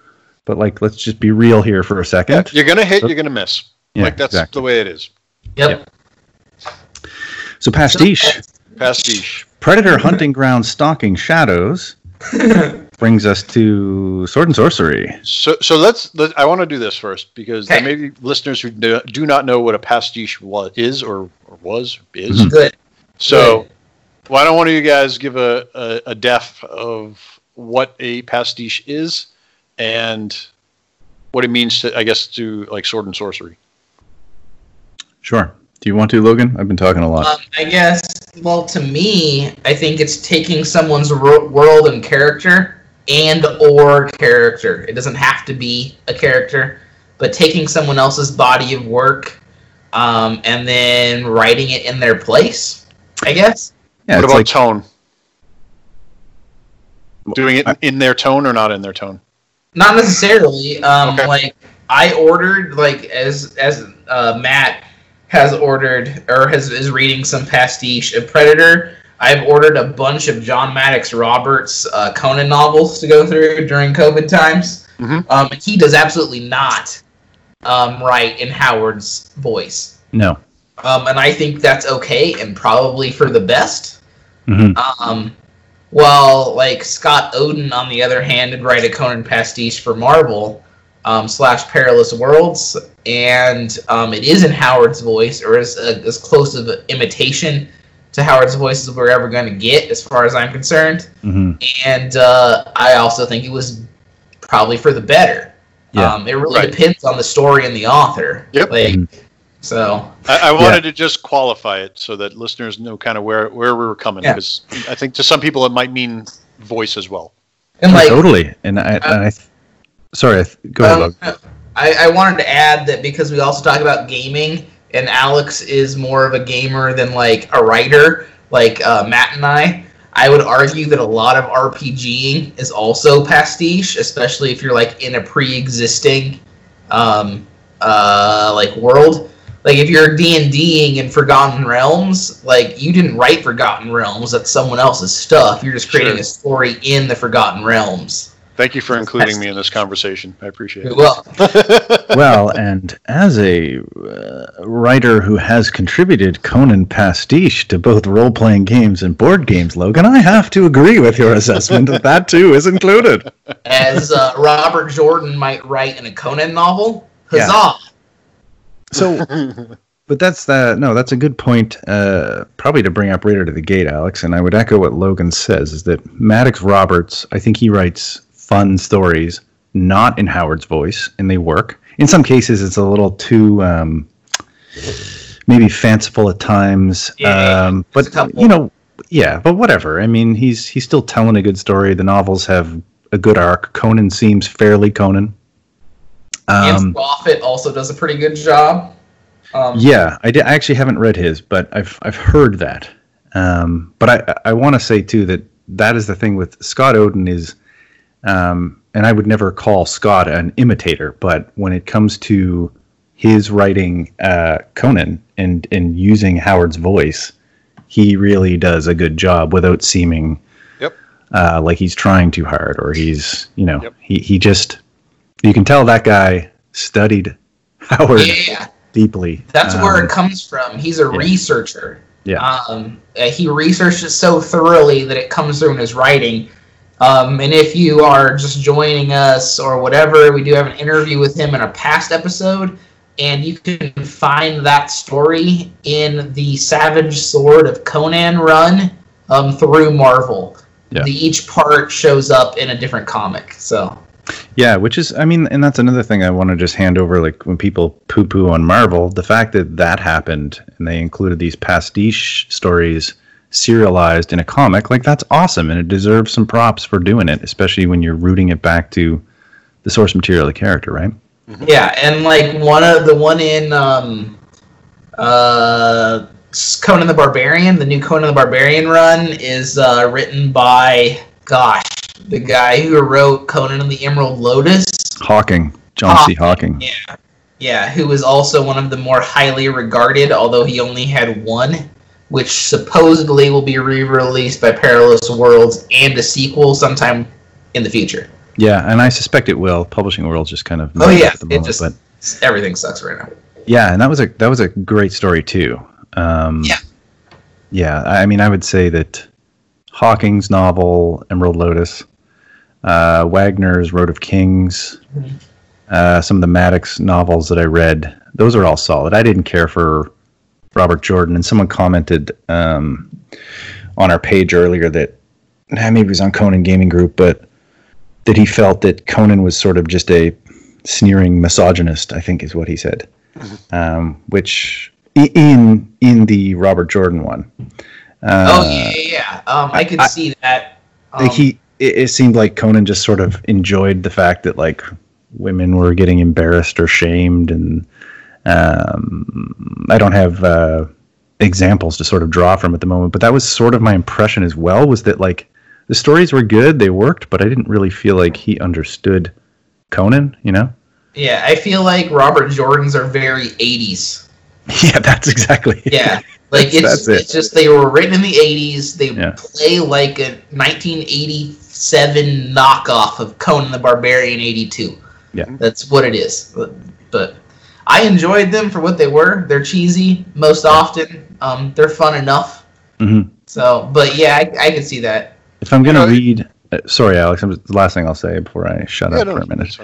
But like, let's just be real here for a Yeah, second. you're gonna hit, you're gonna miss. Yeah, like that's exactly. the way it is. Yep. So pastiche, Pastiche. predator hunting ground stalking shadows brings us to sword and sorcery. So, so let's. Let, I want to do this first because there may be listeners who do, do not know what a pastiche was, is or, or was is. Mhm. Good. So, why don't one of you guys give a, a, a def of what a pastiche is and what it means to, I guess, to like sword and sorcery. Sure. Do you want to, Logan? I've been talking a lot. Um, I guess. Well, to me, I think it's taking someone's ro- world and character and or character. It doesn't have to be a character, but taking someone else's body of work um, and then writing it in their place. I guess. yeah, what about like tone? Doing it in their tone or not in their tone? Not necessarily. Um, Okay. Like I ordered, like as as uh, Matt has ordered or has is reading some pastiche of Predator. I've ordered a bunch of John Maddox Roberts uh, Conan novels to go through during COVID times. Mhm. Um, and he does absolutely not um, write in Howard's voice, no. um, and I think that's okay and probably for the best. hmm Um, while like Scott Oden, on the other hand, did write a Conan pastiche for Marvel um, slash Perilous Worlds, and um, it is in Howard's voice, or as uh, as close of an imitation to Howard's voice as we're ever going to get, as far as I'm concerned. hmm And uh, I also think it was probably for the better. Yeah. Um, it really Right. depends on the story and the author. Yep. Like, Mhm. so I, I wanted to just qualify it so that listeners know kind of where, where we were coming Yeah. because I think to some people it might mean voice as well. and like totally. And I, and I sorry, go ahead, Um. I, I wanted to add that because we also talk about gaming, and Alex is more of a gamer than like a writer, like uh, Matt and I. I would argue that a lot of RPGing is also pastiche, especially if you're like in a pre-existing um, uh, like world. Like if you're D and Ding in Forgotten Realms, like you didn't write Forgotten Realms. That's someone else's stuff. You're just creating Sure. a story in the Forgotten Realms. Thank you for including me in this conversation. I appreciate it. Well, well, and as a uh, writer who has contributed Conan pastiche to both role playing games and board games, Logan, I have to agree with your assessment that that too is included. as uh, Robert Jordan might write in a Conan novel. Yeah. Huzzah! So, but that's the no, that's a good point. Uh, probably to bring up right out of the gate, Alex, and I would echo what Logan says is that Maddox Roberts, I think he writes fun stories, not in Howard's voice, and they work. In some cases, it's a little too. Um, maybe fanciful at times. Yeah, um, but you know, yeah, but whatever. I mean, he's he's still telling a good story. The novels have a good arc. Conan seems fairly Conan. and Um, Moffat also does a pretty good job. Um, yeah, I, di- I actually haven't read his, but I've I've heard that. Um, but I I want to say too that that is the thing with Scott Oden is, um, and I would never call Scott an imitator, but when it comes to his writing uh, Conan and and using Howard's voice, he really does a good job without seeming Yep. uh, like he's trying too hard or he's you know Yep. he he just you can tell that guy studied Howard Yeah, deeply. that's where Um, it comes from. He's a yeah. researcher. Yeah. Um, uh, he researched it so thoroughly that it comes through in his writing. Um, and if you are just joining us or whatever, we do have an interview with him in a past episode, and you can find that story in the Savage Sword of Conan run um, through Marvel. Yeah. The, each part shows up in a different comic. So Yeah, which is, I mean, and that's another thing I want to just hand over. Like when people poo poo on Marvel, the fact that that happened and they included these pastiche stories serialized in a comic, like that's awesome. And it deserves some props for doing it, especially when you're rooting it back to the source material of the character, right? Yeah, and like one of the one in um, uh, Conan the Barbarian, the new Conan the Barbarian run is uh, written by gosh, the guy who wrote Conan and the Emerald Lotus. Hocking, John C. Hocking. Yeah, yeah, who is also one of the more highly regarded, although he only had one, which supposedly will be re-released by Perilous Worlds and a sequel sometime in the future. Yeah, and I suspect it will. Publishing World just kind of Oh yeah, at the it just but everything sucks right now. yeah, and that was a that was a great story too. Um, Yeah. yeah. I mean, I would say that Hocking's novel Emerald Lotus, uh, Wagner's Road of Kings, Mhm. uh, some of the Maddox novels that I read, those are all solid. I didn't care for Robert Jordan, and someone commented um, on our page earlier that maybe it was on Conan Gaming Group, but that he felt that Conan was sort of just a sneering misogynist. I think is what he said, um, which in in the Robert Jordan one. Uh, oh yeah, yeah. Um, I could I- see that. Um, he it, it seemed like conan just sort of enjoyed the fact that like women were getting embarrassed or shamed and um, i don't have uh, examples to sort of draw from at the moment but that was sort of my impression as well was that like the stories were good they worked but i didn't really feel like he understood conan you know yeah, I feel like Robert Jordans are very '80s. yeah that's exactly it. Yeah, like it's it. it's just they were written in the '80s. They Yeah. play like a 1987 knockoff of Conan the Barbarian '82. Yeah. that's what it is. But, but I enjoyed them for what they were. They're cheesy most often. Um, they're fun enough. Mhm. So, but yeah, I, I can see that. if i'm gonna read uh, sorry alex I'm, the last thing i'll say before i shut Yeah, up no, for a minute.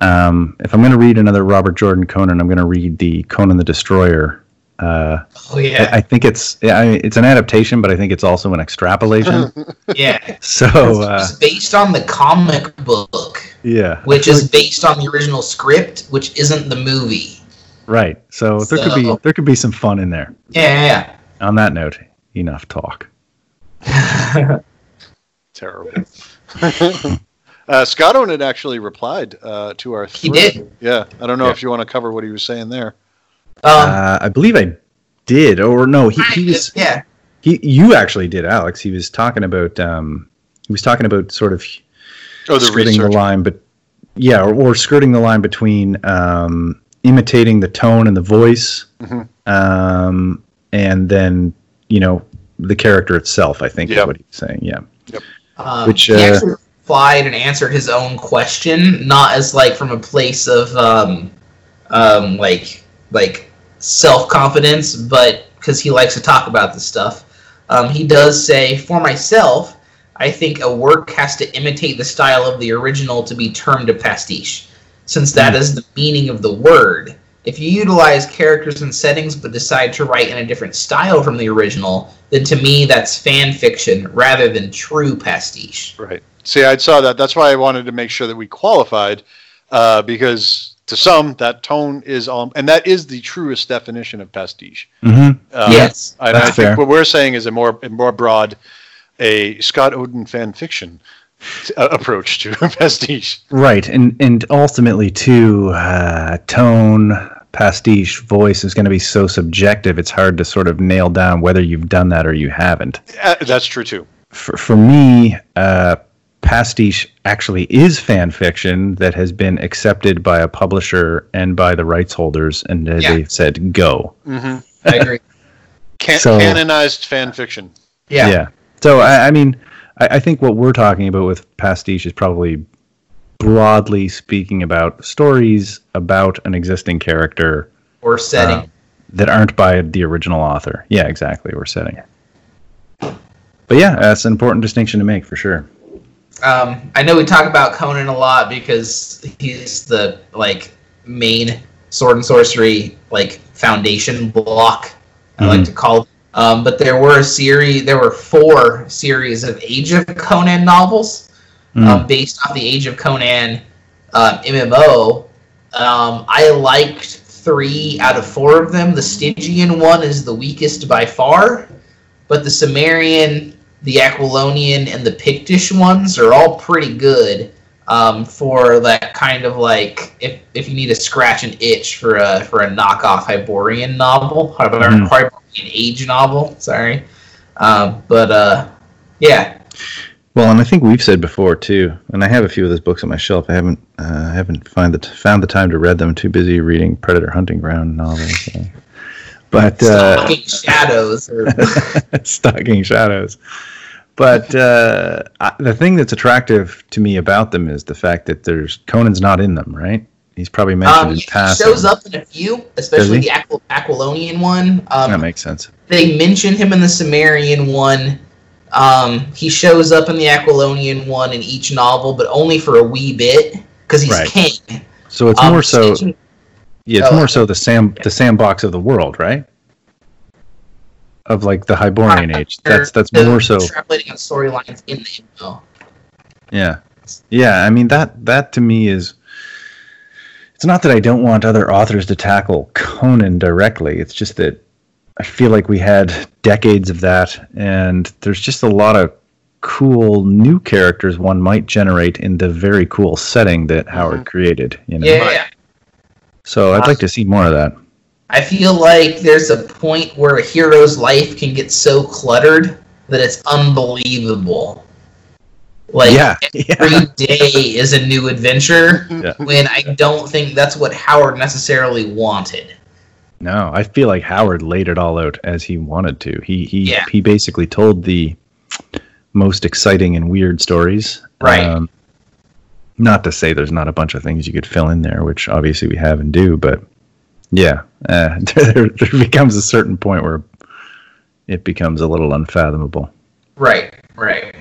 Um, if I'm going to read another Robert Jordan Conan, I'm going to read the Conan the Destroyer. Uh, Oh yeah, I, I think it's yeah, I, it's an adaptation, but I think it's also an extrapolation. yeah. so uh, it's based on the comic book. yeah, which is based on the original script, which isn't the movie. Right. So there could be there could be some fun in there. Yeah, yeah. On that note, enough talk. Terrible. uh, Scott Owen had actually replied uh, to our. He thread. did? Yeah, I don't know Yeah. if you want to cover what he was saying there. um, uh, I believe I did, or no, he, he was yeah, he. You actually did, Alex. He was talking about um, he was talking about sort of Oh, the skirting research. the line, but yeah, or, or skirting the line between um, imitating the tone and the voice, Mhm. um, and then you know the character itself. I think is Yep. what he's saying. Yeah, um, Which, he uh, actually replied and answered his own question, not as like from a place of um, um, like like self confidence, but because he likes to talk about this stuff. Um, he does say, for myself, I think a work has to imitate the style of the original to be termed a pastiche, since that is the meaning of the word. If you utilize characters and settings but decide to write in a different style from the original, then to me that's fan fiction rather than true pastiche. Right. See, I saw that. That's why I wanted to make sure that we qualified, uh, because to some that tone is um, and that is the truest definition of pastiche. mm-hmm. Um, yes. and That's I think fair. what we're saying is a more a more broad, a Scott Oden fan fiction approach to pastiche. right, and and ultimately too, uh, tone, pastiche, voice is going to be so subjective. It's hard to sort of nail down whether you've done that or you haven't. Uh, that's true too. for, for me, uh, pastiche actually is fan fiction that has been accepted by a publisher and by the rights holders, and uh, Yeah. they've said go. Mm-hmm. I agree. Can- So- canonized fan fiction. Yeah. So I, I mean, I, I think what we're talking about with pastiche is probably broadly speaking about stories about an existing character or setting. uh, that aren't by the original author. Yeah, exactly. Or setting. But yeah, that's an important distinction to make for sure. Um, I know we talk about Conan a lot because he's the like main sword and sorcery like foundation block. I like Mhm. to call. Um, but there were a series. There were four series of Age of Conan novels Mm. um, based off the Age of Conan um, MMO. Um, I liked three out of four of them. The Stygian one is the weakest by far, but the Cimmerian, the Aquilonian, and the Pictish ones are all pretty good um, for that kind of like if, if you need to scratch an itch for a for a knockoff Hyborian novel, Hyborian. Hyborian age novel. Sorry, um, but uh, yeah, Well, and I think we've said before too, and I have a few of those books on my shelf. I haven't uh, haven't find the found the time to read them. too busy reading Predator Hunting Ground novels. so. But uh, Stalking Shadows. Or, stalking shadows. But uh, I, the thing that's attractive to me about them is the fact that there's Conan's not in them, right? He's probably mentioned Um, in he shows up in a few, especially the Aquil- Aquilonian one. Um, That makes sense. they mention him in the Cimmerian one. Um, he shows up in the Aquilonian one in each novel, but only for a wee bit because he's Right. king. So it's Um, more so, yeah, it's oh, more so the sam the sandbox of the world, right? Of like the Hyborian age. That's that's more so. extrapolating on storylines in the MMO. Yeah, yeah. I mean that that to me is. It's not that I don't want other authors to tackle Conan directly. It's just that I feel like we had decades of that, and there's just a lot of cool new characters one might generate in the very cool setting that Howard mm-hmm. created. You know, Yeah, yeah. so I'd like to see more of that. I feel like there's a point where a hero's life can get so cluttered that it's unbelievable. Like yeah, yeah, every day is a new adventure Yeah. when I don't think that's what Howard necessarily wanted. No, I feel like Howard laid it all out as he wanted to. He he Yeah. he basically told the most exciting and weird stories. Right. Um, not to say there's not a bunch of things you could fill in there, which obviously we have and do, but yeah, uh, there, there becomes a certain point where it becomes a little unfathomable. Right, right.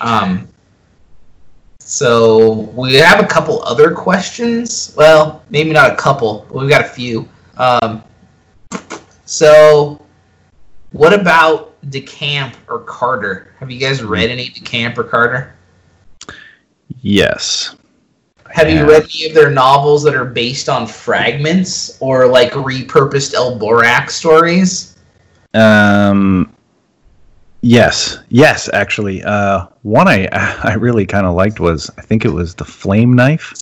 Um, so we have a couple other questions. Well, maybe not a couple, but we've got a few. Um, so, what about DeCamp or Carter? Have you guys read any DeCamp or Carter? Yes. Have you read any of their novels that are based on fragments or like repurposed El Borak stories? Um. Yes, yes. Actually, uh, one I I really kind of liked was I think it was the Flame Knife.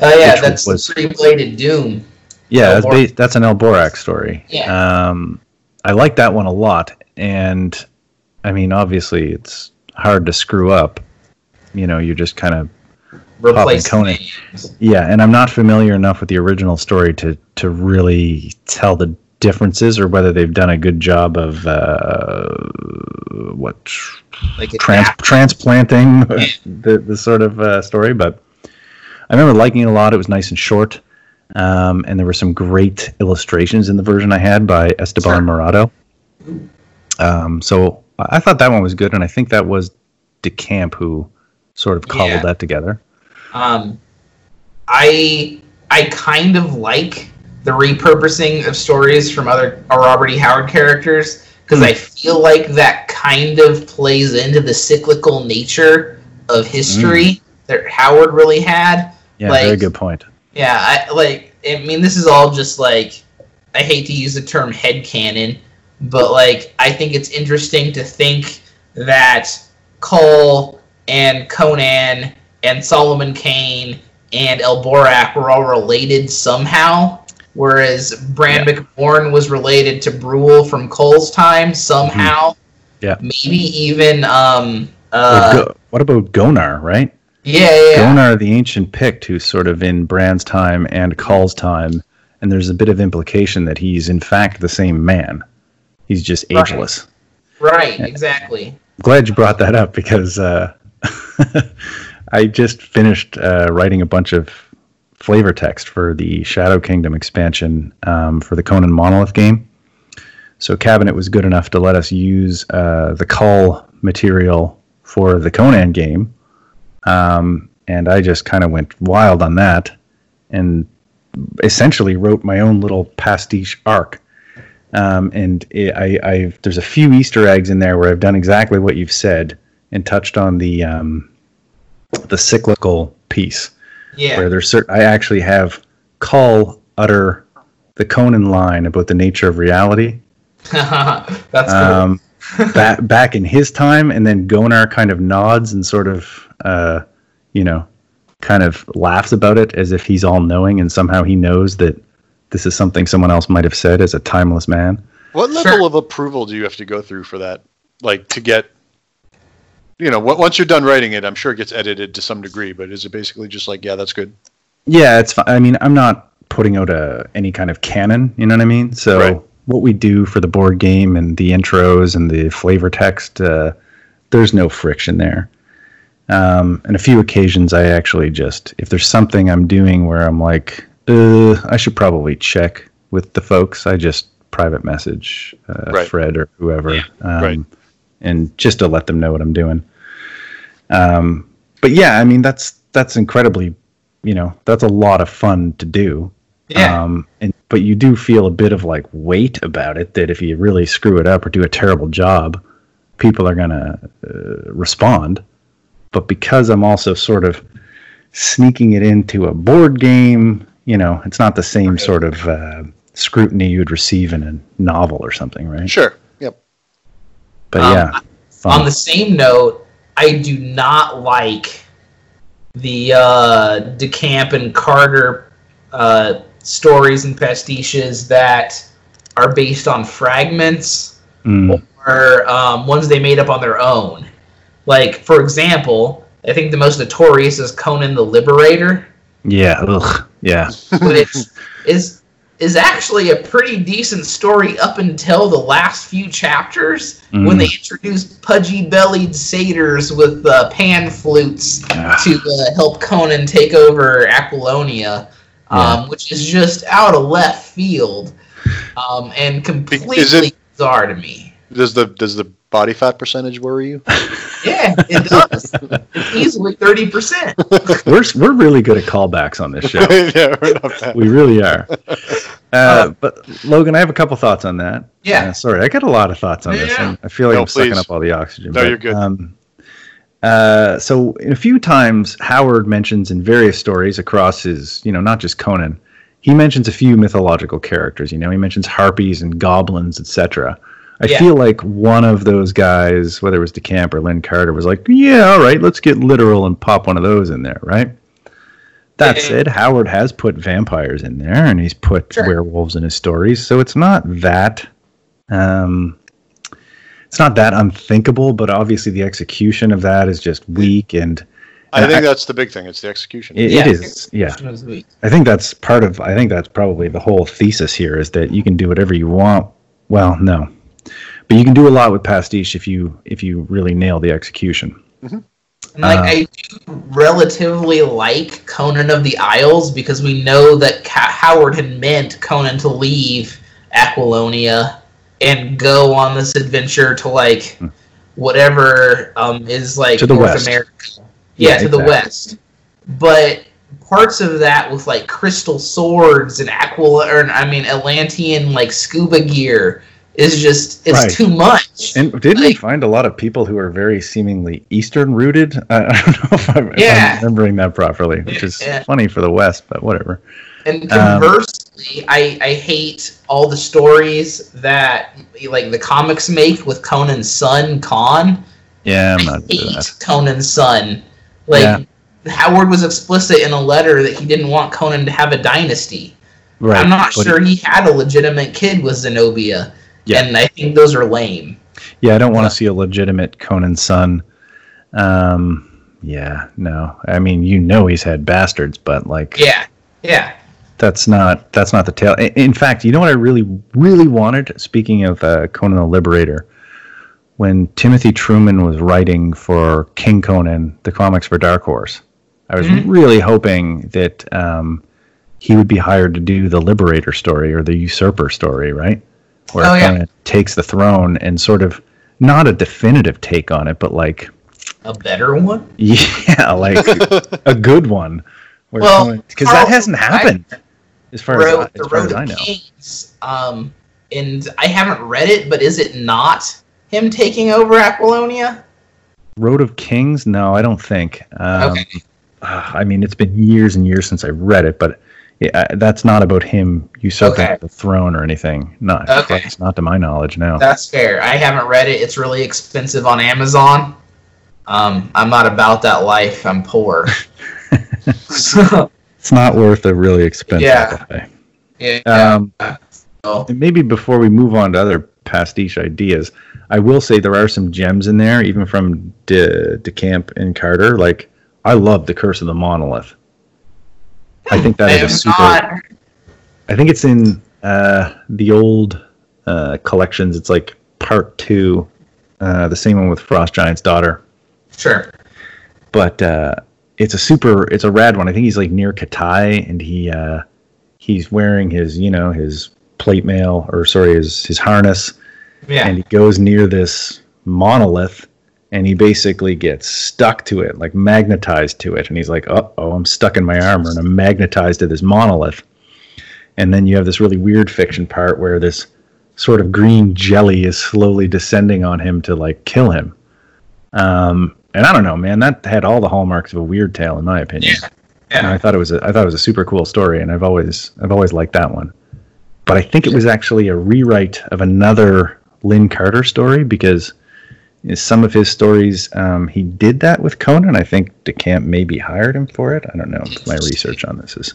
Oh yeah, that's was- Three Bladed Doom. Yeah, that's, that's an El Borak story. Yeah. Um, I like that one a lot, and I mean, obviously, it's hard to screw up. You know, you're just kind of Replace Conan. yeah. And I'm not familiar enough with the original story to to really tell the differences or whether they've done a good job of uh, what Like trans- transplanting Yeah. the the sort of uh, story. But I remember liking it a lot. It was nice and short, um, and there were some great illustrations in the version I had by Esteban Sure. Maroto. Um, so I I thought that one was good, and I think that was DeCamp who sort of cobbled Yeah. that together. Um, I I kind of like the repurposing of stories from other Robert E. Howard characters because. I feel like that kind of plays into the cyclical nature of history that Howard really had. Yeah, Like- very good point. Yeah, I like. I mean, this is all just like. I hate to use the term head headcanon, but like, I think it's interesting to think that Kull and Conan and Solomon Kane and El Borak were all related somehow, whereas Bran Mak Morn was related to Brule from Kull's time somehow. Yeah. Maybe even um uh Go- what about Gonar, right? yeah yeah, yeah. Gonar, the ancient Pict, who's sort of in Brand's time and Kull's time, and there's a bit of implication that he's in fact the same man. He's just Right. ageless. right exactly Glad you brought that up because uh, I just finished uh, writing a bunch of flavor text for the Shadow Kingdom expansion um, for the Conan Monolith game. So Cabinet was good enough to let us use uh, the Kull material for the Conan game, um, and I just kind of went wild on that, and essentially wrote my own little pastiche arc. Um, and it, I, I've, there's a few Easter eggs in there where I've done exactly what you've said and touched on the um, the cyclical piece Yeah. where there's certain I actually have Kull utter the Conan line about the nature of reality. That's cool. Um, back back in his time, and then Gonar kind of nods and sort of, uh, you know, kind of laughs about it as if he's all knowing, and somehow he knows that this is something someone else might have said as a timeless man. What level Sure. of approval do you have to go through for that? Like to get, you know, once you're done writing it, I'm sure it gets edited to some degree, but is it basically just like, yeah, that's good? Yeah, it's. fi- I mean, I'm not putting out a any kind of canon. You know what I mean? So Right. what we do for the board game and the intros and the flavor text, uh, there's no friction there. Um, and a few occasions, I actually just if there's something I'm doing where I'm like, uh, I should probably check with the folks. I just private message uh, Right. Fred or whoever, Yeah. um, Right. And just to let them know what I'm doing. Um, but yeah, I mean that's that's incredibly, you know, that's a lot of fun to do. yeah. Um, and but you do feel a bit of like weight about it that if you really screw it up or do a terrible job, people are gonna uh, respond. But because I'm also sort of sneaking it into a board game, you know, it's not the same Right. sort of uh, scrutiny you'd receive in a novel or something, right? Sure. But Um, yeah, fun. On the same note, I do not like the uh, DeCamp and Carter uh, stories and pastiches that are based on fragments Mm, or um, ones they made up on their own. Like, for example, I think the most notorious is Conan the Liberator, yeah, ugh, yeah. which is is actually a pretty decent story up until the last few chapters when Mm. they introduced pudgy bellied satyrs with uh, pan flutes Ah. to uh, help Conan take over Aquilonia, um, Yeah. which is just out of left field um, and completely bizarre to me. Does the does the body fat percentage worry you? Yeah, it does. it's easily thirty percent. We're we're really good at callbacks on this show. yeah, we're not bad. we really are. Uh, but Logan, I have a couple thoughts on that. Yeah. Uh, sorry, I got a lot of thoughts on Yeah, this. yeah. and I feel like No, I'm sucking up all the oxygen. No, but, you're good. Um, uh, so, in a few times, Howard mentions in various stories across his, you know, not just Conan, he mentions a few mythological characters. You know, he mentions harpies and goblins, etc. I Yeah. feel like one of those guys, whether it was DeCamp or Lin Carter, was like, "Yeah, all right, let's get literal and pop one of those in there, right?" That Yeah. said, Howard has put vampires in there, and he's put Sure. werewolves in his stories, so it's not that. Um, it's not that unthinkable, but obviously the execution of that is just weak, and I and think that's the big thing. It's the execution. it, Yeah. it is. Yeah, Yeah. I think that's part of. I think that's probably the whole thesis here is that you can do whatever you want. Well, no, but you can do a lot with pastiche if you if you really nail the execution. And like Uh, I do relatively like Conan of the Isles because we know that Ca- Howard had meant Conan to leave Aquilonia and go on this adventure to like whatever um, is like To the North west. America. Yeah, Yeah, to the west. But parts of that with like crystal swords and aquila or I mean Atlantean like scuba gear is just it's Right. too much. And didn't we find a lot of people who are very seemingly Eastern rooted? I, I don't know if I'm, if I'm remembering that properly, which is Yeah. funny for the West, but whatever. And Um, conversely, I, I hate all the stories that like the comics make with Conan's son, Conn. Yeah, I'm not into hate. Conan's son. Like Yeah. Howard was explicit in a letter that he didn't want Conan to have a dynasty. Right. I'm not sure he had a legitimate kid with Zenobia. Yeah. And I think those are lame. Yeah, I don't want to see a legitimate Conan son. Um, yeah, no. I mean, you know he's had bastards, but like Yeah. Yeah. that's not that's not the tale. In fact, you know what I really really wanted. Speaking of uh, Conan the Liberator, when Timothy Truman was writing for King Conan, the comics for Dark Horse. I was Mhm. really hoping that um, he would be hired to do the Liberator story or the Usurper story, right? Where Oh, yeah. Conan takes the throne and sort of not a definitive take on it, but like A better one? yeah, like a good one. Well, because that hasn't happened as far as, I, Road, the as, far Road as I of know. Kings. Um, and I haven't read it, but is it not him taking over Aquilonia? Road of Kings? No, I don't think. Um, Okay. uh, I mean, it's been years and years since I read it, but yeah, uh, that's not about him usurping Okay. the throne or anything. Not, Okay. it's not to my knowledge. No. That's fair. I haven't read it. It's really expensive on Amazon. Um, I'm not about that life. I'm poor. so, It's not worth a really expensive. Yeah. yeah. Um, so- maybe before we move on to other pastiche ideas, I will say there are some gems in there, even from De, DeCamp and Carter. Like, I love the Curse of the Monolith. I think that I is a super. not. I think it's in uh, the old uh, collections. It's like part two, uh, the same one with Frost Giant's daughter. Sure. But uh, it's a super, it's a rad one. I think he's like near Khitai, and he uh, he's wearing his, you know, his plate mail or sorry, his his harness, Yeah. and he goes near this monolith, and he basically gets stuck to it, like magnetized to it, and he's like, "Uh oh, I'm stuck in my armor, and I'm magnetized to this monolith." And then you have this really weird fiction part where this sort of green jelly is slowly descending on him to like kill him. Um, and I don't know, man, that had all the hallmarks of a weird tale, in my opinion. Yeah. And I thought it was a, I thought it was a super cool story, and I've always I've always liked that one. But I think it was actually a rewrite of another Lin Carter story because some of his stories um, he did that with Conan. I think DeCamp maybe hired him for it. I don't know. if My research on this is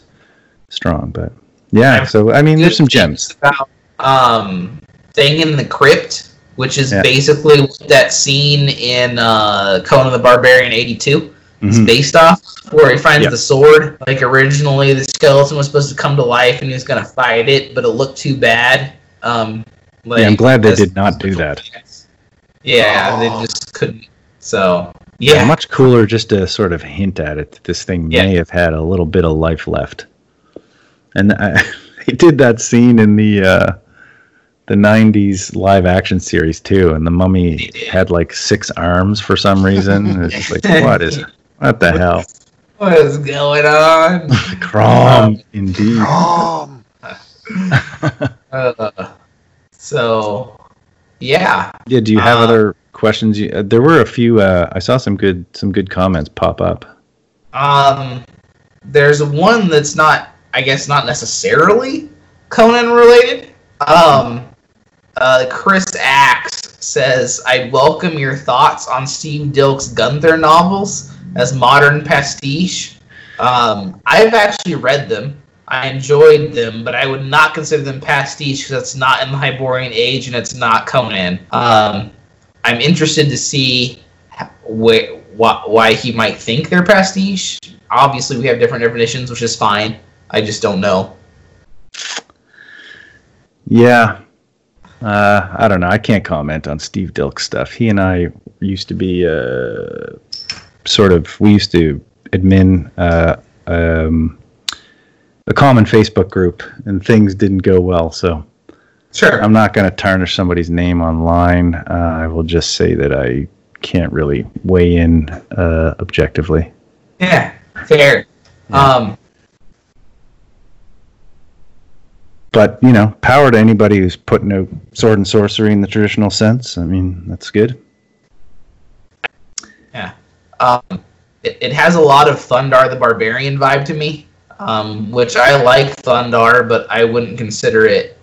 strong, but yeah. So I mean, there's some gems. About um, thing in the crypt, which is Yeah. basically that scene in uh, Conan the Barbarian '82 is Mhm. based off, where he finds Yeah. the sword. Like originally, the skeleton was supposed to come to life, and he was gonna fight it, but it looked too bad. Um, like, Yeah, I'm glad they did not do that. Yeah, they just couldn't. So Yeah, yeah, much cooler just to sort of hint at it that this thing Yeah. may have had a little bit of life left. And I, they did that scene in the uh, the '90s live action series too, and the mummy had like six arms for some reason. It's just like what is what the hell? what is going on? Crom, indeed. Um, Uh, so yeah, Yeah. Do you have Uh, other questions? You, uh, there were a few. Uh, I saw some good some good comments pop up. Um, there's one that's not, I guess, not necessarily Conan related. Um, uh, Chris Axe says, "I welcome your thoughts on Steve Dilk's Gunther novels as modern pastiche. Um, I've actually read them. I enjoyed them, but I would not consider them pastiche because it's not in the Hyborian Age and it's not Conan. Um, I'm interested to see wh- wh- why he might think they're pastiche. Obviously, we have different definitions, which is fine. I just don't know. Yeah. Uh, I don't know. I can't comment on Steve Dilk's stuff. He and I used to be uh, sort of. We used to admin uh, um, a common Facebook group, and things didn't go well. So Sure. I'm not going to tarnish somebody's name online. Uh, I will just say that I can't really weigh in uh, objectively. yeah. Fair. Um. But you know, power to anybody who's putting out sword and sorcery in the traditional sense. I mean, that's good. Yeah. Um. It, it has a lot of Thundarr the Barbarian vibe to me, um, which I like Thundarr, but I wouldn't consider it.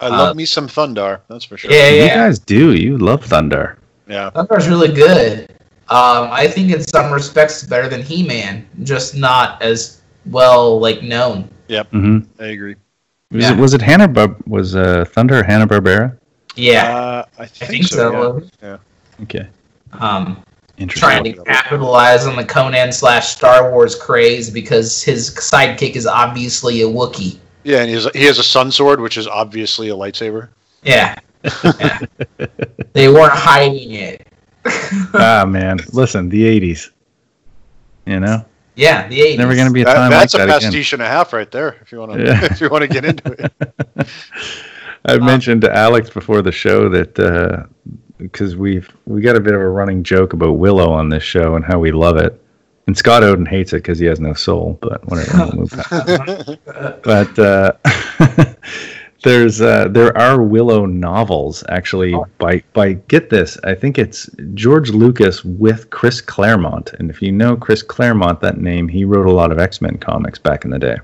I love Uh, me some Thundarr, that's for sure. Yeah, yeah. You guys do. You love Thundarr. Yeah. Thundarr's really good. Um, I think in some respects better than He-Man, just not as well like known. hmm I agree. Was, Yeah. it, was it Hanna? Bar- was uh, Thundarr Hanna Barbera? Yeah, Uh, I I think, think so. so. Yeah. Okay, Um, interesting. Trying to capitalize on the Conan slash Star Wars craze because his sidekick is obviously a Wookiee. Yeah, and he has, he has a sun sword, which is obviously a lightsaber. Yeah, Yeah. They weren't hiding it. ah man, listen, the '80s. You know, Yeah, the 80s. never gonna be a That- time that's like a that again. pastiche and a half right there. If you want to, Yeah. if you want to get into it. I mentioned to Alex before the show that because we've we got a bit of a running joke about Willow on this show and how we love it, and Scott Oden hates it because he has no soul. But whatever, we'll move past. But uh, there's uh, there are Willow novels actually by by get this. I think it's George Lucas with Chris Claremont, and if you know Chris Claremont, that name, he wrote a lot of X Men comics back in the day.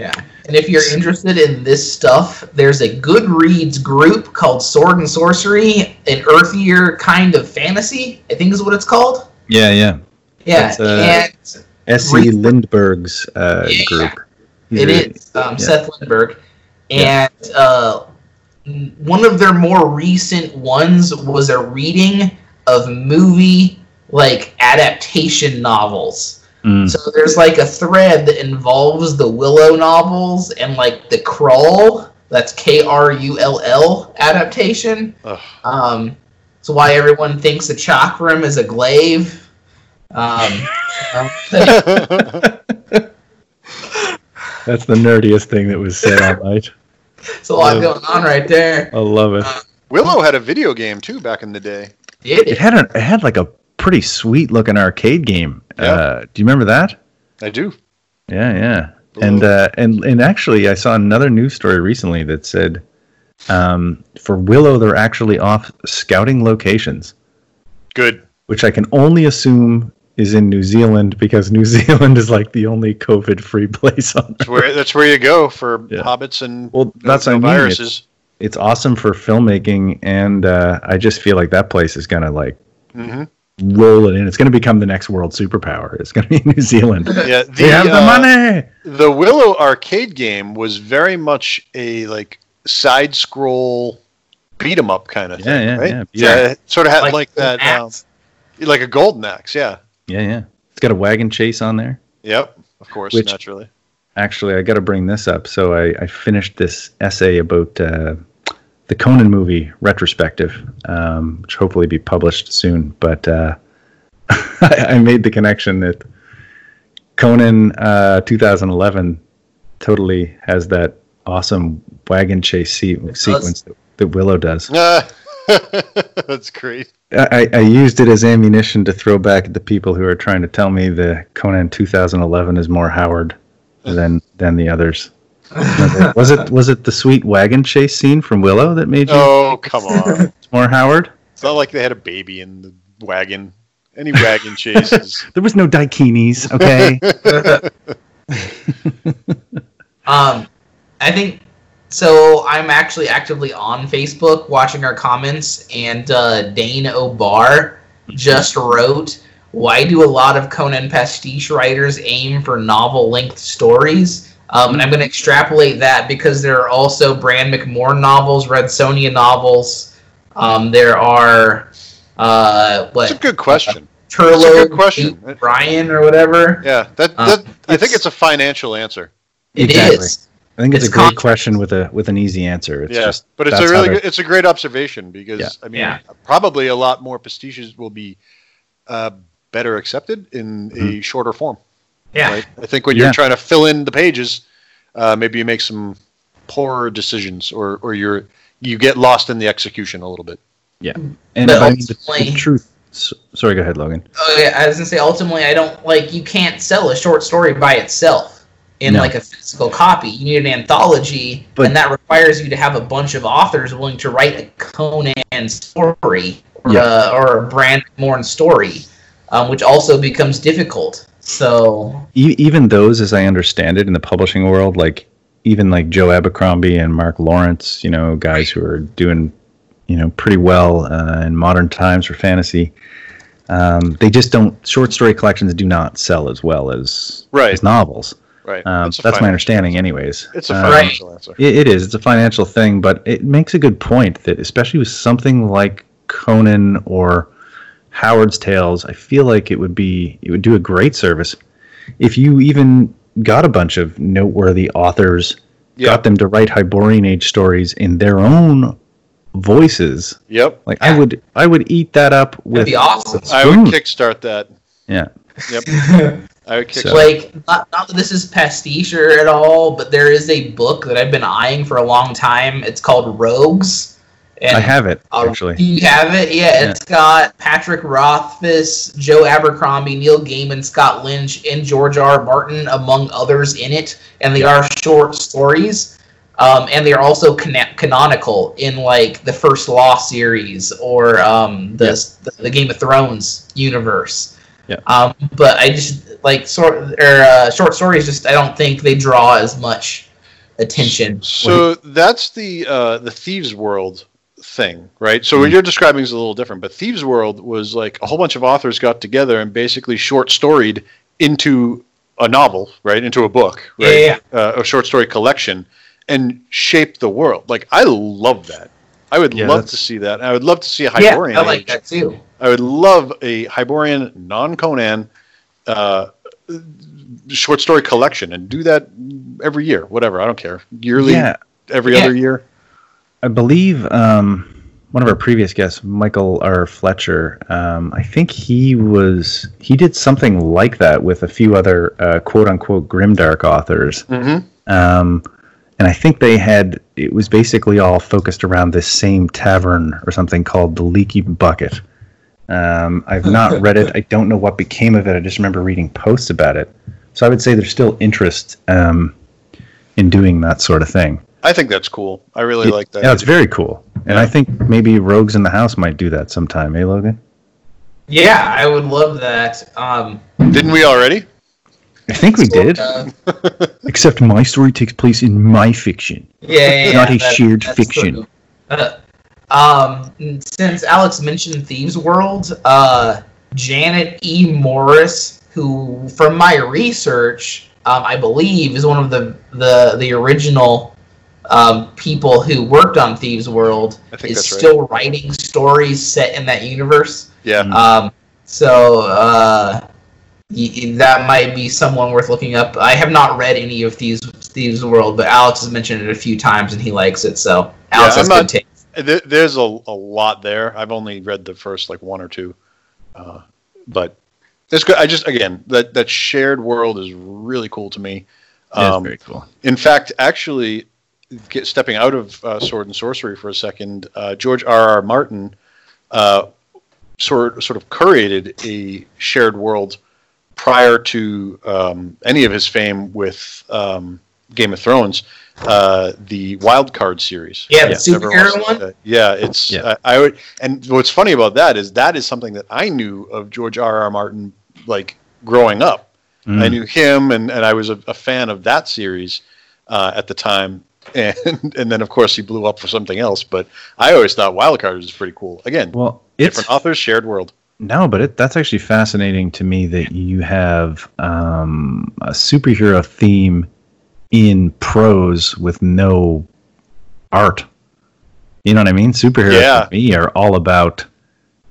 Yeah. And if you're interested in this stuff, there's a Goodreads group called Sword and Sorcery, an earthier kind of fantasy, I think is what it's called. Yeah, yeah. Yeah. Uh, and S.E. Lindberg's uh, Yeah, group. He's It is um, yeah. Seth Lindberg, Yeah. and uh, one of their more recent ones was a reading of movie like adaptation novels. Mm. So there's like a thread that involves the Willow novels and like the Krull. That's K R U L L adaptation. Ugh. Um, it's why everyone thinks a chakram is a glaive. Um, That's the nerdiest thing that was said all night. it's a lot going on right there. I love it. Willow had a video game too back in the day. Did It it? had a it had like a pretty sweet looking arcade game. Yeah. Uh, do you remember that? I do. Yeah, yeah. And uh, and and actually, I saw another news story recently that said um, for Willow, they're actually off scouting locations, Good. which I can only assume is in New Zealand because New Zealand is like the only COVID-free place on That's where that's where you go for Yeah. hobbits and Well, that's no I mean. viruses. it's awesome for filmmaking and uh, i just feel like that place is gonna like hmm roll it in it's gonna become the next world superpower it's gonna be new zealand Yeah, the, they have the uh, money The Willow arcade game was very much a like side scroll beat 'em up kind of Yeah, thing, yeah, right? yeah. Yeah, it sort of had like, that, um, like a golden axe. Yeah. yeah yeah it's got a wagon chase on there Yep. Of course, Which- naturally. actually i gotta bring this up so i, I finished this essay about uh, the conan movie retrospective um, which hopefully be published soon but uh, I, made the connection that conan uh, 2011 totally has that awesome wagon chase se- sequence that, that willow does That's great. I, I used it as ammunition to throw back at the people who are trying to tell me the Conan 2011 is more Howard than than the others. Was it was it the sweet wagon chase scene from Willow that made you Oh, come on. it's more Howard? It's not like they had a baby in the wagon. Any wagon chases. There was no Daikinis, okay? Um, I think so. I'm actually actively on Facebook watching our comments, and uh, Dane O'Bar just wrote, "Why do a lot of Conan pastiche writers aim for novel-length stories?" Um, and I'm going to extrapolate that because there are also Bran Mak Morn novels, Red Sonja novels. Um, there are uh, what That's a good question. Turlogh, That's a good question. Brian, or whatever. Yeah, that, Uh, that I think it's- it's a financial answer. It Exactly. is. I think it's, It's a great con- question with a with an easy answer. It's yeah, just but it's a really they're- good, it's a great observation because Yeah. I mean Yeah. probably a lot more pastiches will be uh, better accepted in Mm-hmm. a shorter form. Yeah. Right? I think when Yeah. you're trying to fill in the pages, uh, maybe you make some poorer decisions or or you're you get lost in the execution a little bit. Yeah. And but I mean, the, the ultimately- truth. s- Sorry, go ahead, Logan. Oh, yeah, I was gonna say ultimately, I don't like you can't sell a short story by itself in No. like a physical copy. You need an anthology, But- and that requires you to have a bunch of authors willing to write a Conan story or, Yeah. uh, or a Brand Morn story, um, which also becomes difficult. So e- even those, as I understand it, in the publishing world, like even like Joe Abercrombie and Mark Lawrence, you know, guys who are doing, you know, pretty well uh, in modern times for fantasy. Um, they just don't. Short story collections do not sell as well as Right. as novels. Right. Um, It's a that's my understanding, answer. anyways. It's a Um, financial answer. it, it is. It's a financial thing, but it makes a good point that especially with something like Conan or Howard's Tales, I feel like it would be it would do a great service if you even got a bunch of noteworthy authors, Yeah. got them to write Hyborian Age stories in their own voices. Yep. Like I would I would eat that up That'd with be awesome. I would Spoon. kickstart that. yeah. Yep. I would kickstart. So- like not, not that this is pastiche or at all, but there is a book that I've been eyeing for a long time. It's called Rogues. And I have it uh, actually. Do you have it? Yeah, it's got Patrick Rothfuss, Joe Abercrombie, Neil Gaiman, Scott Lynch, and George R. R. Martin, among others, in it. And they are short stories. Um, and they are also cana- canonical in like the first Law series or um, the, the the Game of Thrones universe. Yeah. Um, but I just like sort or uh, short stories. Just I don't think they draw as much attention. So that's the uh, the thieves world thing, right? So Mm-hmm. what you're describing is a little different, but thieves world was like a whole bunch of authors got together and basically short storied into a novel, right? Into a book, Yeah, right? yeah, Uh, a short story collection, and shaped the world. Like I love that. I would Yeah, love that's- to see that. I would love to see a Hyborian. yeah, I like age. that too. I would love a Hyborian non Conan uh, short story collection and do that every year, whatever. I don't care. Yearly, Yeah, every Yeah. other year. I believe um, one of our previous guests, Michael R. Fletcher. Um, I think he was he did something like that with a few other uh, quote unquote grimdark authors. Mm-hmm. Um, and I think they had it was basically all focused around this same tavern or something called the Leaky Bucket. Um, I've not read it. I don't know what became of it. I just remember reading posts about it. So I would say there's still interest um, in doing that sort of thing. I think that's cool. I really Yeah, like that. Yeah, it's very cool. And Yeah. I think maybe Rogues in the House might do that sometime, eh, Logan? Yeah, I would love that. Um, Didn't we already? I think we did. Except my story takes place in my fiction. yeah, yeah, yeah, Not a that- shared fiction. true. Uh, um, since Alex mentioned Thieves World, uh, Janet E. Morris, who, from my research, um, I believe is one of the the the original um, people who worked on Thieves World, is that's right. still writing stories set in that universe. Yeah. Mm. Um, so uh, y- y- that might be someone worth looking up. I have not read any of Thieves Thieves World, but Alex has mentioned it a few times and he likes it. So Alex I'm has not- good taste. There, there's a, a lot there. I've only read the first like one or two, uh, but it's good. I just again that that shared world is really cool to me. Yeah, Um, it's very cool. in fact, actually, get, stepping out of uh, sword and sorcery for a second, uh, George R. R. Martin uh, sort sort of curated a shared world prior to um, any of his fame with um, Game of Thrones, uh, the Wild Card series. Yeah, the If everyone superhero one? uh, yeah, it's Yeah. I, I would, and what's funny about that is that is something that I knew of George R. R. Martin like growing up. Mm. I knew him, and, and I was a, a fan of that series uh, at the time. And and then of course he blew up for something else. But I always thought Wildcard was pretty cool. Again, Well, it's different authors, shared world. no, but it, that's actually fascinating to me that you have um, a superhero theme in prose with no art. You know what I mean? Superheroes Yeah. for me are all about.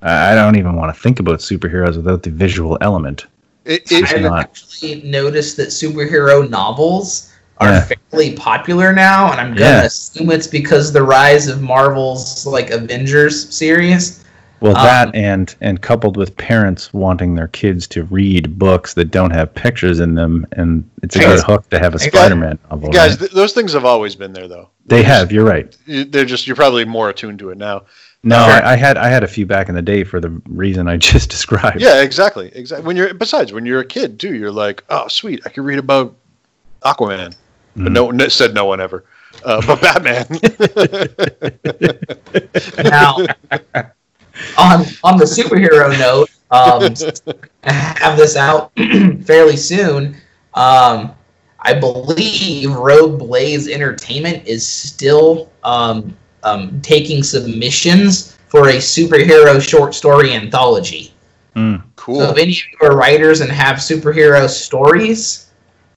I I don't even want to think about superheroes without the visual element. It, It's it, I've not. actually noticed that superhero novels are Yeah. fairly popular now, and I'm gonna Yeah. assume it's because the rise of Marvel's like Avengers series. Well, Um, that and and coupled with parents wanting their kids to read books that don't have pictures in them, and it's a good hook to have a hey, guys- Spider-Man novel. guys, right? th- those things have always been there, though. they They're have. You're right. you- They're just you're probably more attuned to it now. No, I, I had I had a few back in the day for the reason I just described. Yeah, exactly, exactly. When you're besides when you're a kid too, you're like, oh sweet, I can read about Aquaman. But Mhm. no one said no one ever. Uh, but Batman. Now, on on the superhero note, um, I have this out fairly soon. Um, I believe Rogue Blades Entertainment is still um, um, taking submissions for a superhero short story anthology. Mm. cool. So if any of you are writers and have superhero stories,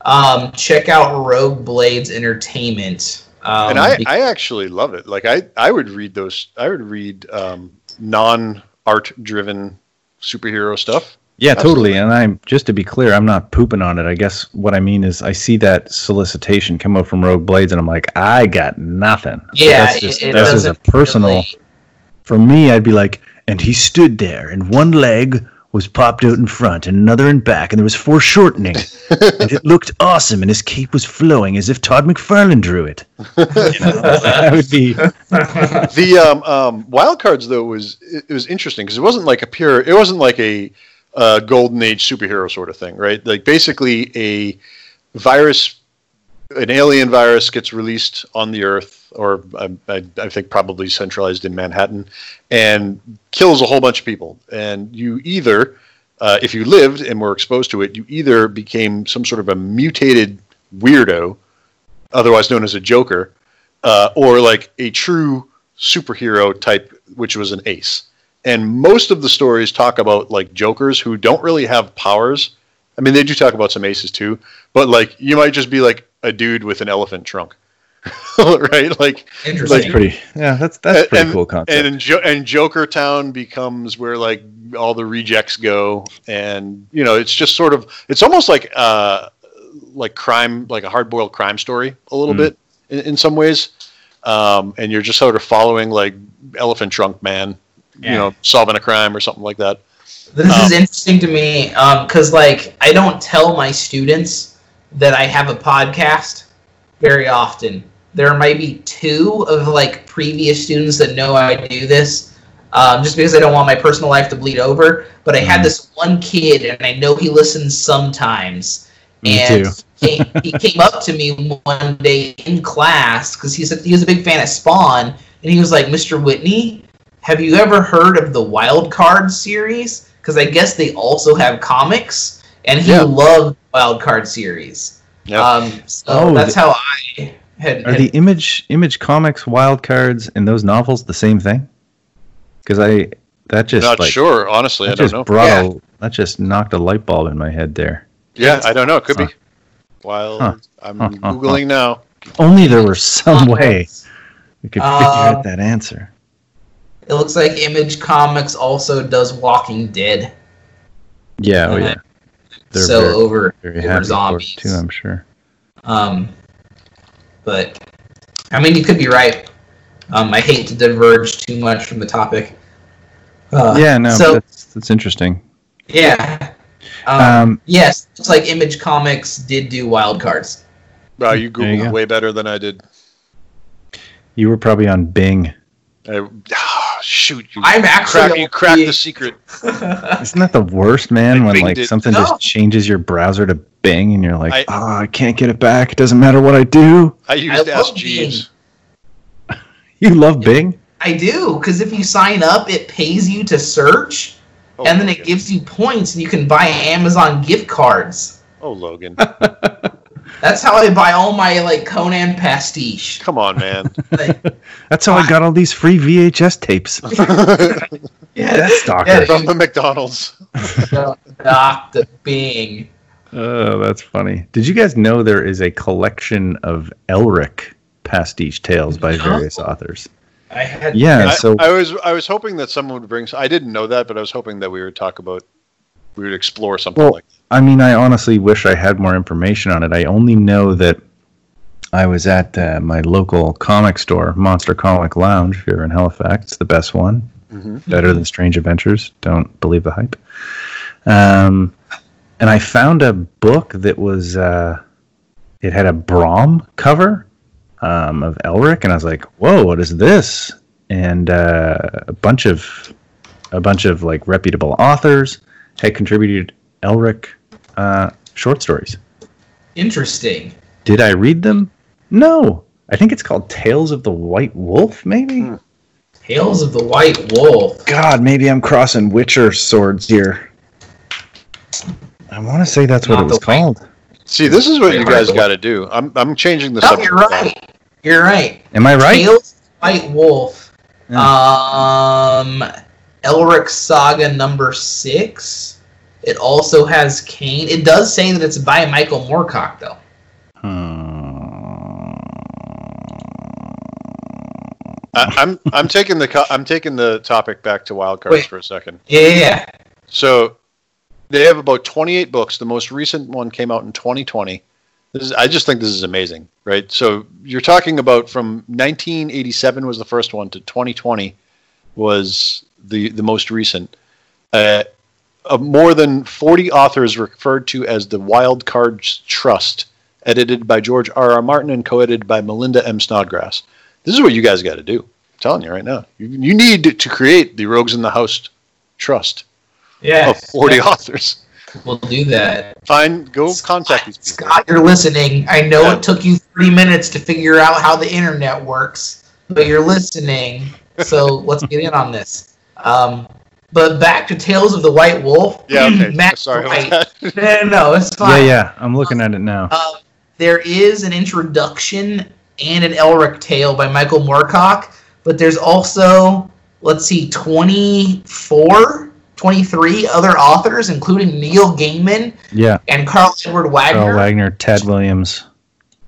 um, check out Rogue Blades Entertainment. Um, and I, I actually love it. Like I, I would read those. I would read um, non art driven superhero stuff. Yeah, Absolutely. totally. And I'm just to be clear, I'm not pooping on it. I guess what I mean is I see that solicitation come up from Rogue Blades, and I'm like, I got nothing. yeah, that's just it, it that's just a personal. really- For me, I'd be like, and he stood there, and one leg was popped out in front, and another in back, and there was foreshortening, and it looked awesome, and his cape was flowing as if Todd McFarlane drew it. You know, that would be the um, um, wild cards though was it, was interesting because it wasn't like a pure it wasn't like a uh, golden age superhero sort of thing right like basically a virus an alien virus gets released on the earth or I, I, I think probably centralized in manhattan and kills a whole bunch of people and you either uh, if you lived and were exposed to it you either became some sort of a mutated weirdo otherwise known as a joker uh, or like a true superhero type, which was an ace. And most of the stories talk about like jokers who don't really have powers. I mean, they do talk about some aces too, but like you might just be like a dude with an elephant trunk, right? Like, Interesting. like pretty. Yeah, that's that's pretty and, cool concept. And jo- and Joker Town becomes where like all the rejects go, and you know it's just sort of it's almost like uh like crime, like a hard boiled crime story a little Mm. bit in, in some ways, um, and you're just sort of following like Elephant Trunk Man, Yeah. you know, solving a crime or something like that. This Um, is interesting to me because, like, I don't tell my students that I have a podcast very often. There might be two of like previous students that know I do this, um, just because I don't want my personal life to bleed over. But I had Mhm. this one kid, and I know he listens sometimes. Me and too. he, he came up to me one day in class because he's a, he was a big fan of Spawn, and he was like, "Mr. Whitney, have you ever heard of the Wild Card series? Because I guess they also have comics, and he Yeah. loved Wild Card series. Yeah. Um, so Oh, that's the- how I had. Are had- the image image comics wild cards and those novels the same thing? Because I that just Not like sure, honestly. I that don't just know. brought Yeah. a that just knocked a light bulb in my head there. Yeah, I don't know. It could Huh. be. While Huh. I'm Huh, huh, googling now. Only there was some way we could figure Um, out that answer. It looks like Image Comics also does Walking Dead. Yeah, oh yeah. They're so very, over very over happy for it zombies. too, I'm sure. Um, but I mean, you could be right. Um, I hate to diverge too much from the topic. Uh, yeah, no, So that's that's interesting. yeah. Um, Um, yes, looks like Image Comics did do wild cards. Wow, you There you googled go. way better than I did. you were probably on Bing. I, shoot, you I'm actually crack, you on cracked the secret. Isn't that the worst, man? Like when like did- something No. just changes your browser to Bing, and you're like, I- oh, I can't get it back. It doesn't matter what I do. I used I Ask love Jeeves. You love Bing? I do because if you sign up, it pays you to search, Oh, and then it Logan. gives you points, and you can buy Amazon gift cards. Oh, Logan. That's how I buy all my like Conan pastiche. Come on, man. Like, That's how I got all these free VHS tapes. yeah, Death Stalker. yeah, From the McDonald's. Dr. Bing. Oh, that's funny. Did you guys know there is a collection of Elric pastiche tales by No. various authors? I had Yeah, I, so I was I was hoping that someone would bring. I didn't know that, but I was hoping that we would talk about. We would explore something Well, like. I mean, I honestly wish I had more information on it. I only know that I was at uh, my local comic store, Monster Comic Lounge, here in Halifax. It's the best one, Mhm. better than Strange Adventures. Don't believe the hype. Um, and I found a book that was uh, it had a Brom cover um, of Elric, and I was like, "Whoa, what is this?" And uh, a bunch of a bunch of like reputable authors had contributed Elric uh, short stories. interesting. Did I read them? No. I think it's called Tales of the White Wolf, maybe? Hmm. Tales of the White Wolf. God, maybe I'm crossing Witcher swords here. I want to say that's what it was the white- called. See, this is what you guys got to do. I'm I'm changing the No, subject. you're right. You're right. Am I right? Tales of the White Wolf. Um, Elric Saga number six. It also has Kane. It does say that it's by Michael Moorcock, though. I, I'm I'm taking the co- I'm taking the topic back to wild cards Wait. for a second. Yeah. So they have about 28 books. The most recent one came out in 2020. This is, I just think this is amazing, right? So you're talking about from 1987 was the first one to 2020. was the the most recent. Uh, of more than 40 authors referred to as the Wild Cards Trust, edited by George R. R. Martin and co-edited by Melinda M. Snodgrass. This is what you guys got to do. I'm telling you right now. You, you need to create the Rogues in the House Trust Yeah. of 40 authors. We'll do that. Fine, go contact these people. Scott, you're listening. I know Yeah. it took you three minutes to figure out how the internet works, but you're listening. So let's get in on this. Um, but back to Tales of the White Wolf. Yeah, okay. Matt Sorry White. No, no, no, it's Yeah, fine. yeah. Yeah. I'm looking at it now. Um, there is an introduction and an Elric tale by Michael Moorcock, but there's also, let's see, 24, 23 other authors, including Neil Gaiman Yeah. and Karl Edward Wagner. Karl Wagner, Tad Williams.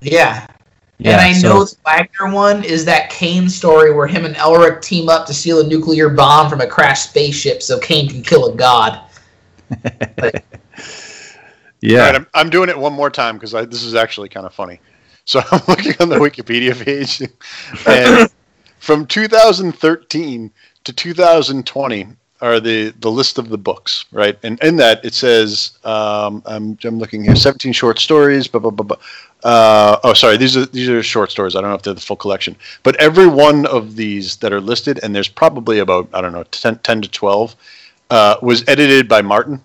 Yeah. Yeah, and I so- know the Wagner one is that Kane story where him and Elric team up to steal a nuclear bomb from a crashed spaceship so Kane can kill a god. Yeah. All right, I'm, I'm doing it one more time because this is actually kind of funny. So I'm looking on the Wikipedia page, and from 2013 to 2020 are the the list of the books, right? And in that it says, um, I'm I'm looking here, 17 short stories. Blah, blah, blah, blah. Uh, oh, sorry, these are these are short stories. I don't know if they're the full collection, but every one of these that are listed, and there's probably about I don't know 10, 10 to 12, uh, was edited by Martin.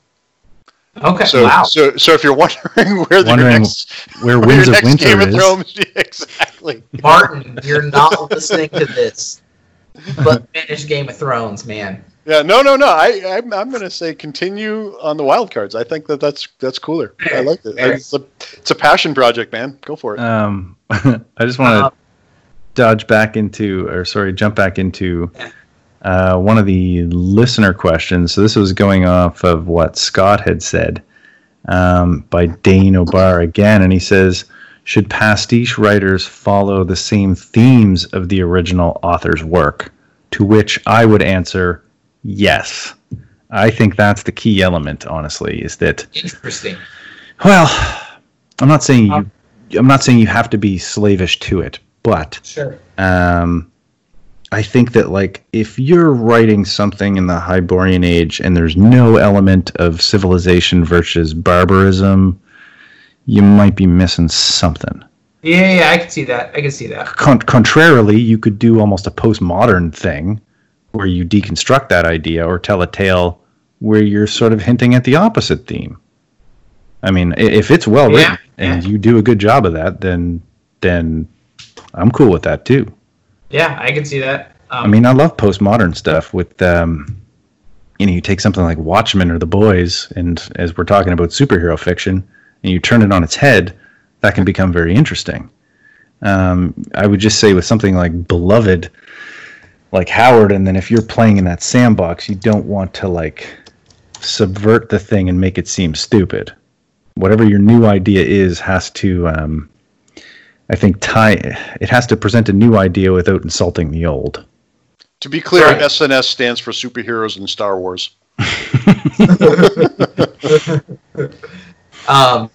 Okay, So, wow. so, so if you're wondering where the Wondering next, where where Winds your of next Winter Game of is. Thrones, exactly. Martin, you're not listening to this. But finish Game of Thrones, man. Yeah, no, no, no. I, I'm, I'm going to say continue on the wild cards. I think that that's that's cooler. I like it. It's a, it's a passion project, man. Go for it. Um, I just want to Uh, dodge back into, or sorry, jump back into uh, one of the listener questions. So this was going off of what Scott had said um, by Dane O'Barr again, and he says, "Should pastiche writers follow the same themes of the original author's work?" To which I would answer, yes. I think that's the key element. Honestly, is that Interesting. well, I'm not saying you. I'm not saying you have to be slavish to it, but Sure. um, I think that like if you're writing something in the Hyborian Age and there's no element of civilization versus barbarism, you might be missing something. Yeah, yeah, I can see that. I can see that. Con- contrarily, you could do almost a postmodern thing where you deconstruct that idea or tell a tale where you're sort of hinting at the opposite theme. I mean, if it's well written Yeah, and you do a good job of that, then then I'm cool with that too. Yeah, I can see that. Um, I mean, I love postmodern stuff with, um, you know, you take something like Watchmen or The Boys, and as we're talking about superhero fiction, and you turn it on its head, that can become very interesting. Um, I would just say with something like Beloved, like Howard, and then if you're playing in that sandbox, you don't want to like subvert the thing and make it seem stupid. Whatever your new idea is has to, um, I think, tie. It has to present a new idea without insulting the old. To be clear, Right. SNS stands for superheroes in Star Wars. um,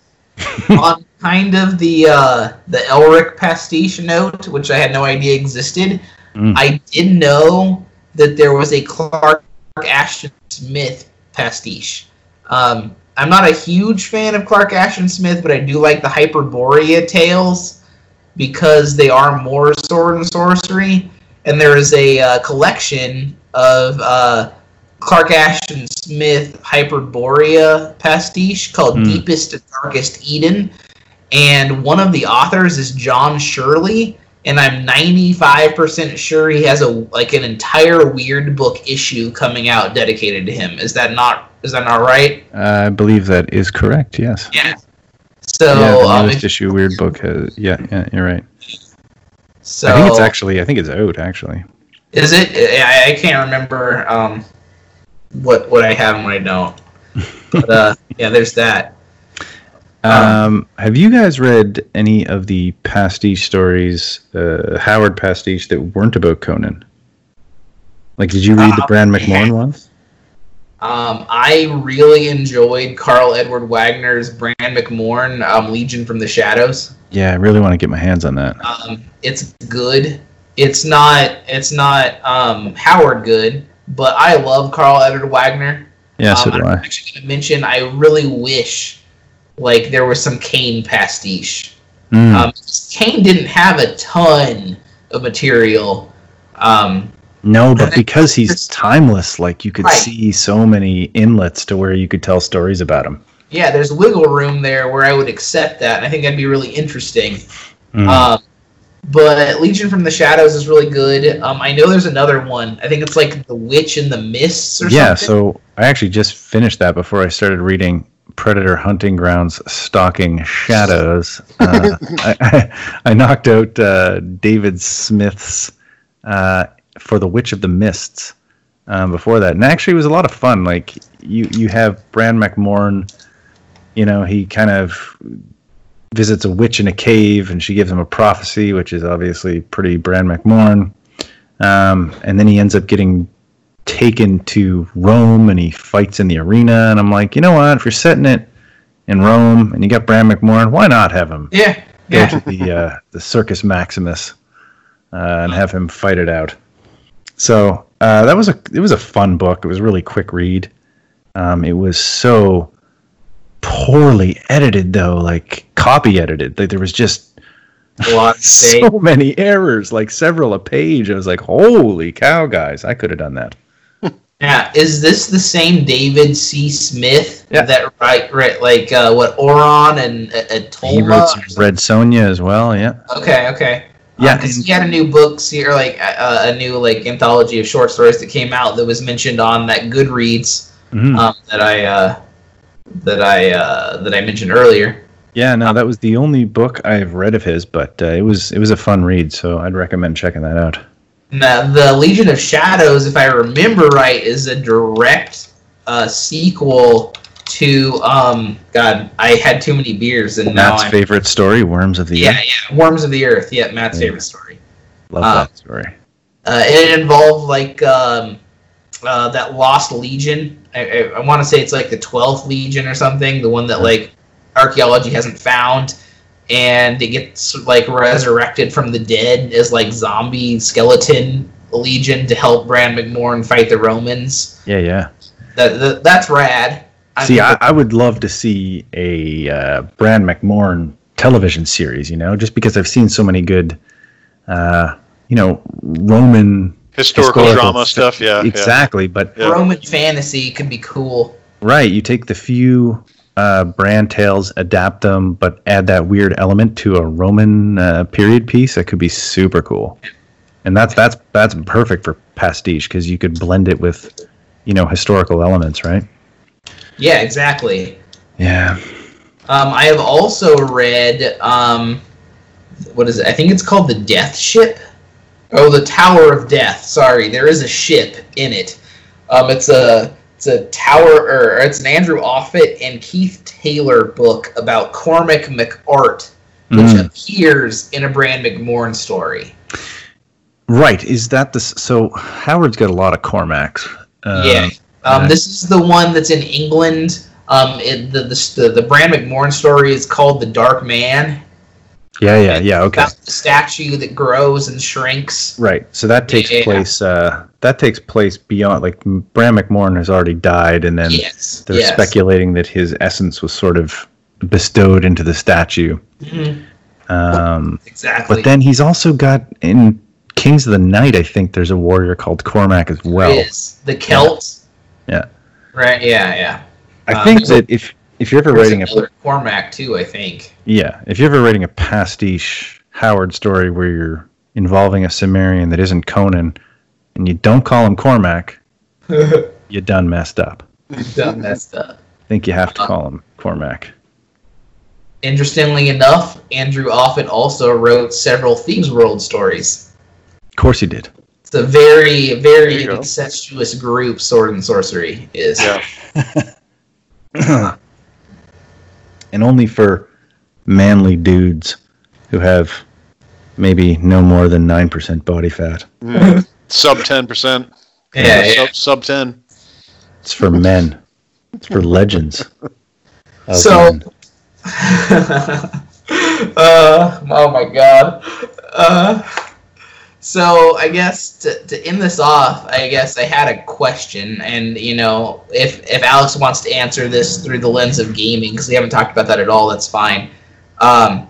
on kind of the uh, the Elric pastiche note, which I had no idea existed, Mm. I did know that there was a Clark Ashton Smith pastiche. Um, I'm not a huge fan of Clark Ashton Smith, but I do like the Hyperborea tales because they are more sword and sorcery. And there is a uh, collection of uh, Clark Ashton Smith Hyperborea pastiche called Hmm. Deepest and Darkest Eden. And one of the authors is John Shirley, and I'm 95% sure he has a like an entire weird book issue coming out dedicated to him. Is that not is that not right? I believe that is correct. Yes. Yeah. So yeah, the um, newest issue weird book has. Yeah, yeah, you're right. so I think it's actually. I think it's out. Actually. Is it? I, I can't remember um, what what I have and what I don't. But uh, yeah, there's that. Um, have you guys read any of the pastiche stories, uh, Howard pastiche that weren't about Conan? Like, did you read the Uh, Bran Mak Morn ones? Um, I really enjoyed Karl Edward Wagner's Bran Mak Morn um, Legion from the Shadows. Yeah, I really want to get my hands on that. Um, it's good. it's not it's not um, Howard good, but I love Karl Edward Wagner. Yeah, so um, do I'm I. actually going to mention I really wish like there was some Kane pastiche. Mm. Um, Kane didn't have a ton of material. Um, no, but because he's timeless, like you could Right. see so many inlets to where you could tell stories about him. yeah, there's wiggle room there where I would accept that. I think that'd be really interesting. Mm. Um, but Legion from the Shadows is really good. Um, I know there's another one. I think it's like The Witch in the Mists or yeah, something. Yeah, so I actually just finished that before I started reading Predator Hunting Grounds Stalking Shadows. Uh, I, I, I knocked out uh, David Smith's uh, For the Witch of the Mists um, before that. And actually, it was a lot of fun. Like, you, you have Bran Mak Morn, you know, he kind of visits a witch in a cave and she gives him a prophecy, which is obviously pretty Bran Mak Morn. Um, and then he ends up getting taken to Rome and he fights in the arena. And I'm like, you know what? If you're setting it in Rome and you got Bran Mak Morn, why not have him yeah, go yeah. to the uh, the Circus Maximus uh, and have him fight it out? So uh, that was a it was a fun book. It was a really quick read. Um, it was so poorly edited though, like copy edited. Like there was just so many errors, like several a page. I was like, holy cow, guys! I could have done that. Yeah, is this the same David C. Smith Yeah. that write, write like uh, what Oron and uh, He wrote some Red Sonja as well. Yeah. Okay, okay. Yeah, because and- he had a new book, se- or like a, a new like anthology of short stories that came out that was mentioned on that Goodreads Mhm. um, that I uh, that I uh, that I mentioned earlier. Yeah, no, that was the only book I've read of his, but uh, it was it was a fun read, so I'd recommend checking that out. Now, the Legion of Shadows, if I remember right, is a direct uh, sequel to um, God. I had too many beers, and now Matt's I'm favorite story, Worms of the yeah, Earth. yeah, yeah, Worms of the Earth. Yeah, Matt's Yeah. favorite story. Love Uh, that story. Uh, it involved like um, uh, that Lost Legion. I, I, I want to say it's like the Twelfth Legion or something, the one that like archaeology hasn't found, and it gets like resurrected from the dead as like zombie skeleton legion to help Bran Mak Morn fight the Romans. Yeah, yeah. That, that that's rad. I See, I, I would love to see a uh, Bran Mak Morn television series. You know, just because I've seen so many good, uh, you know, Roman Historical, historical drama stuff, yeah. yeah. exactly. But Yeah. Roman fantasy could be cool. Right, you take the few uh, Bran tales, adapt them, but add that weird element to a Roman uh, period piece. That could be super cool, and that's that's that's perfect for pastiche because you could blend it with, you know, historical elements, right? Yeah, exactly. Yeah. Um, I have also read um, what is it? I think it's called the Death Ship. Oh, the Tower of Death. Sorry, there is a ship in it. Um, it's a it's a tower or it's an Andrew Offutt and Keith Taylor book about Cormac mac Art, which Mm. appears in a Bran Mak Morn story. Right. Is that the so? Howard's got a lot of Cormacs. Um, yeah. Um. This is the one that's in England. Um, it, the, the the the Bran Mak Morn story is called The Dark Man. Yeah. Yeah. Yeah. Okay. The statue that grows and shrinks. Right. So that takes Yeah. place. Uh, that takes place beyond. Like Bran Mak Morn has already died, and then yes. they're yes. speculating that his essence was sort of bestowed into the statue. Mhm, Um, Exactly. but then he's also got in Kings of the Night. I think there's a warrior called Cormac as well. Is the Celts. Yeah. Right. Yeah. Yeah. I Uh, think that if if you're ever There's writing a Cormac too. I think. yeah, if you're ever writing a pastiche Howard story where you're involving a Cimmerian that isn't Conan, and you don't call him Cormac, you done messed up. Done messed up. I think you have to Uh, call him Cormac. Interestingly enough, Andrew Offutt also wrote several Thieves World stories. Of course he did. It's a very, very incestuous group. Sword and sorcery is. Yeah. and only for manly dudes who have maybe no more than 9% body fat. Mm. Sub 10%. Yeah, yeah. Sub, sub 10. It's for men. It's for legends. So- uh, oh my god. Uh, so I guess to, to end this off, I guess I had a question, and you know, if if Alex wants to answer this through the lens of gaming, because we haven't talked about that at all, that's fine. Um,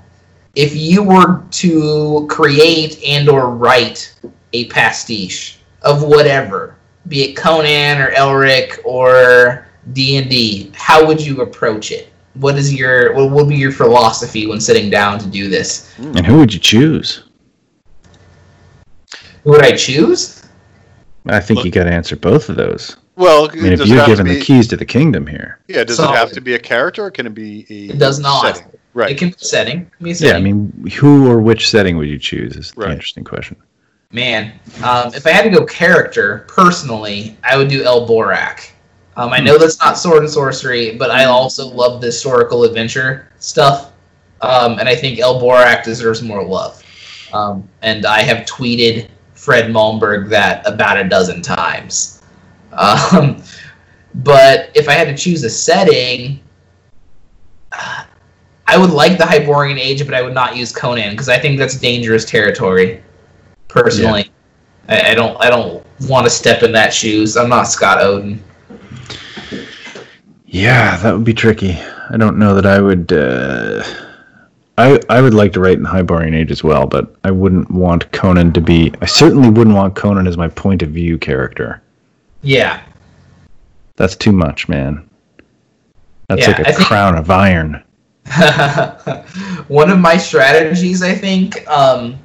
if you were to create and or write a pastiche of whatever, be it Conan or Elric or D and D, how would you approach it? What is your what would be your philosophy when sitting down to do this? And who would you choose? Who would I choose? I think you got to answer both of those. Well, I mean, if you're have to given the keys to the kingdom here. Yeah, does So- it have to be a character or can it be a It does not. setting? Right. It can be setting. It can be Yeah, setting. I mean, who or which setting would you choose is the interesting question. Man, um, if I had to go character, personally, I would do El Borak. Um, I know that's not sword and sorcery, but I also love the historical adventure stuff, um, and I think El Borak deserves more love. Um, and I have tweeted Fred Malmberg that about a dozen times. Um, but if I had to choose a setting, I would like the Hyborian Age, but I would not use Conan because I think that's dangerous territory. Personally, I, I don't. I don't want to step in that shoes. I'm not Scott Oden. Yeah, that would be tricky. I don't know that I would. Uh, I I would like to write in the Hyborian Age as well, but I wouldn't want Conan to be. I certainly wouldn't want Conan as my point of view character. Yeah, That's too much, man. That's Yeah, like a I think- crown of iron. one of my strategies, I think, um,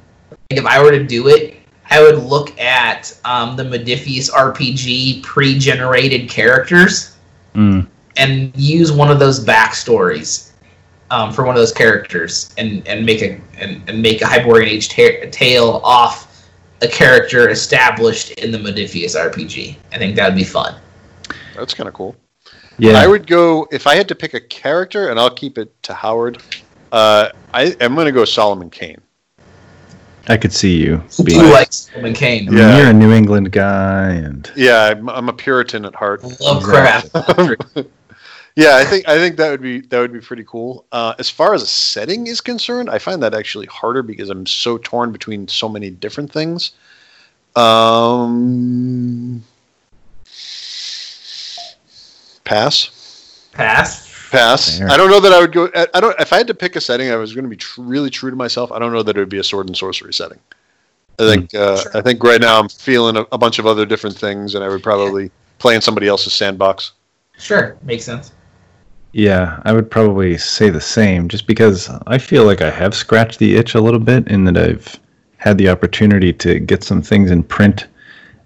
if I were to do it, I would look at um, the Modiphius RPG pre-generated characters Mm. and use one of those backstories um, for one of those characters, and, and make a and, and make a Hyborian Age ta- tale off a character established in the Modiphius RPG. I think that would be fun. That's kind of cool. Yeah, I would go if I had to pick a character, and I'll keep it to Howard. Uh, I am going to go Solomon Kane. I could see you. Who Being, likes Solomon Kane? I mean, Yeah. you're a New England guy, and Yeah, I'm, I'm a Puritan at heart. Love crap. Yeah, I think I think that would be that would be pretty cool. Uh, as far as a setting is concerned, I find that actually harder because I'm so torn between so many different things. Um, pass. Pass. Pass. Fair. I don't know that I would go. I I don't. If I had to pick a setting, I was going to be tr- really true to myself. I don't know that it would be a sword and sorcery setting. I think. Uh, Sure. I think right now I'm feeling a, a bunch of other different things, and I would probably play in somebody else's sandbox. Sure, makes sense. Yeah, I would probably say the same, just because I feel like I have scratched the itch a little bit in that I've had the opportunity to get some things in print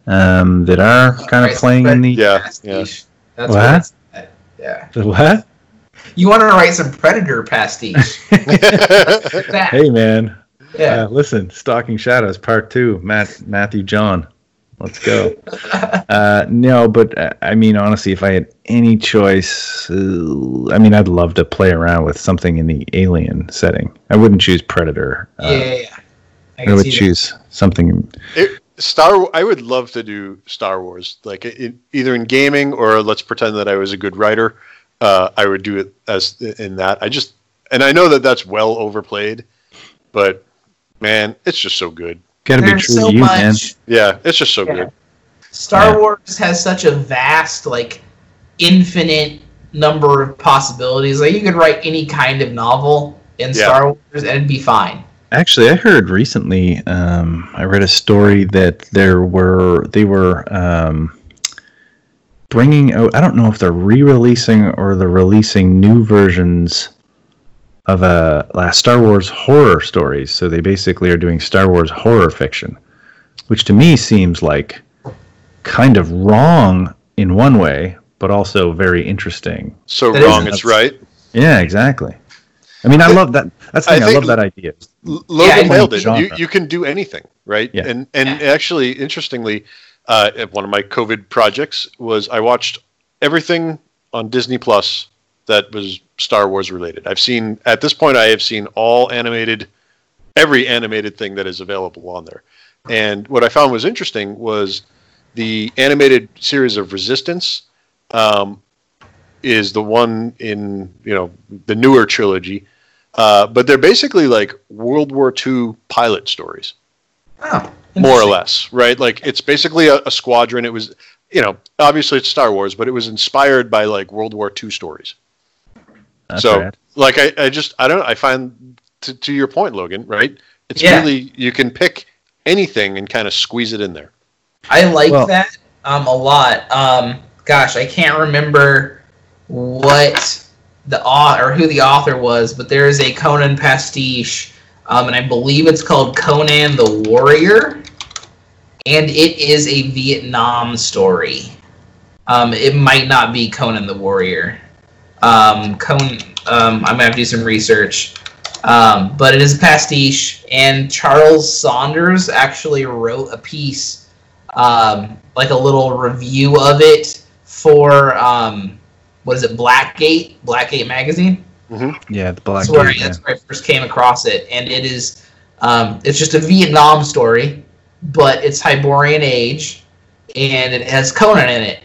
um, that are kind of playing in the. Yeah, Pastiche. What? That's what it's at. Yeah. The what? You want to write some Predator pastiche. Hey man, Yeah. uh, listen, Stalking Shadows Part Two, Matt Matthew John, let's go. uh, no, but uh, I mean honestly, if I had any choice, uh, I mean I'd love to play around with something in the Alien setting. I wouldn't choose Predator. yeah, Uh, yeah, yeah. I I would see that. choose something. It, Star. I would love to do Star Wars, like in, either in gaming or let's pretend that I was a good writer. Uh, I would do it as in that. I just and I know that that's well overplayed, but man, it's just so good. Got to be There's true so to you, man. much. Yeah, it's just so Yeah. good. Star Yeah. Wars has such a vast, like, infinite number of possibilities. Like, you could write any kind of novel in Yeah. Star Wars and it'd be fine. Actually, I heard recently. Um, I read a story that there were they were um, bringing out. I don't know if they're re-releasing or they're releasing new versions of a uh, Star Wars horror stories. So they basically are doing Star Wars horror fiction, which to me seems like kind of wrong in one way, but also very interesting. So That is wrong, it's right. Yeah, exactly. I mean, I love that. That's the I thing. I, think- love that idea. Logan Yeah, nailed it. You, you can do anything, right? Yeah. And and Yeah. actually, interestingly, uh, one of my COVID projects was I watched everything on Disney Plus that was Star Wars related. I've seen at this point I have seen all animated, every animated thing that is available on there. And what I found was interesting was the animated series of Resistance um, is the one in you know the newer trilogy. Uh, but they're basically like World War II pilot stories. Oh, more or less, right? Like it's basically a, a squadron. It was, you know, obviously it's Star Wars, but it was inspired by like World War II stories. That's so, right. like, I, I just, I don't. I find, to, to your point, Logan, right? It's Yeah. really, you can pick anything and kind of squeeze it in there. I like Well- that um, a lot. Um, gosh, I can't remember what the author or who the author was, but there is a Conan pastiche, um, and I believe it's called Conan the Warrior, and it is a Vietnam story. Um, it might not be Conan the Warrior. Um, Conan, um, I'm gonna have to do some research. Um, but it is a pastiche, and Charles Saunders actually wrote a piece, um, like a little review of it for um, what is it, Black Gate, Blackgate magazine. Yeah, the black. That's where, yeah. that's where I first came across it, and it is um, it's just a Vietnam story, but it's Hyborian age, and it has Conan in it,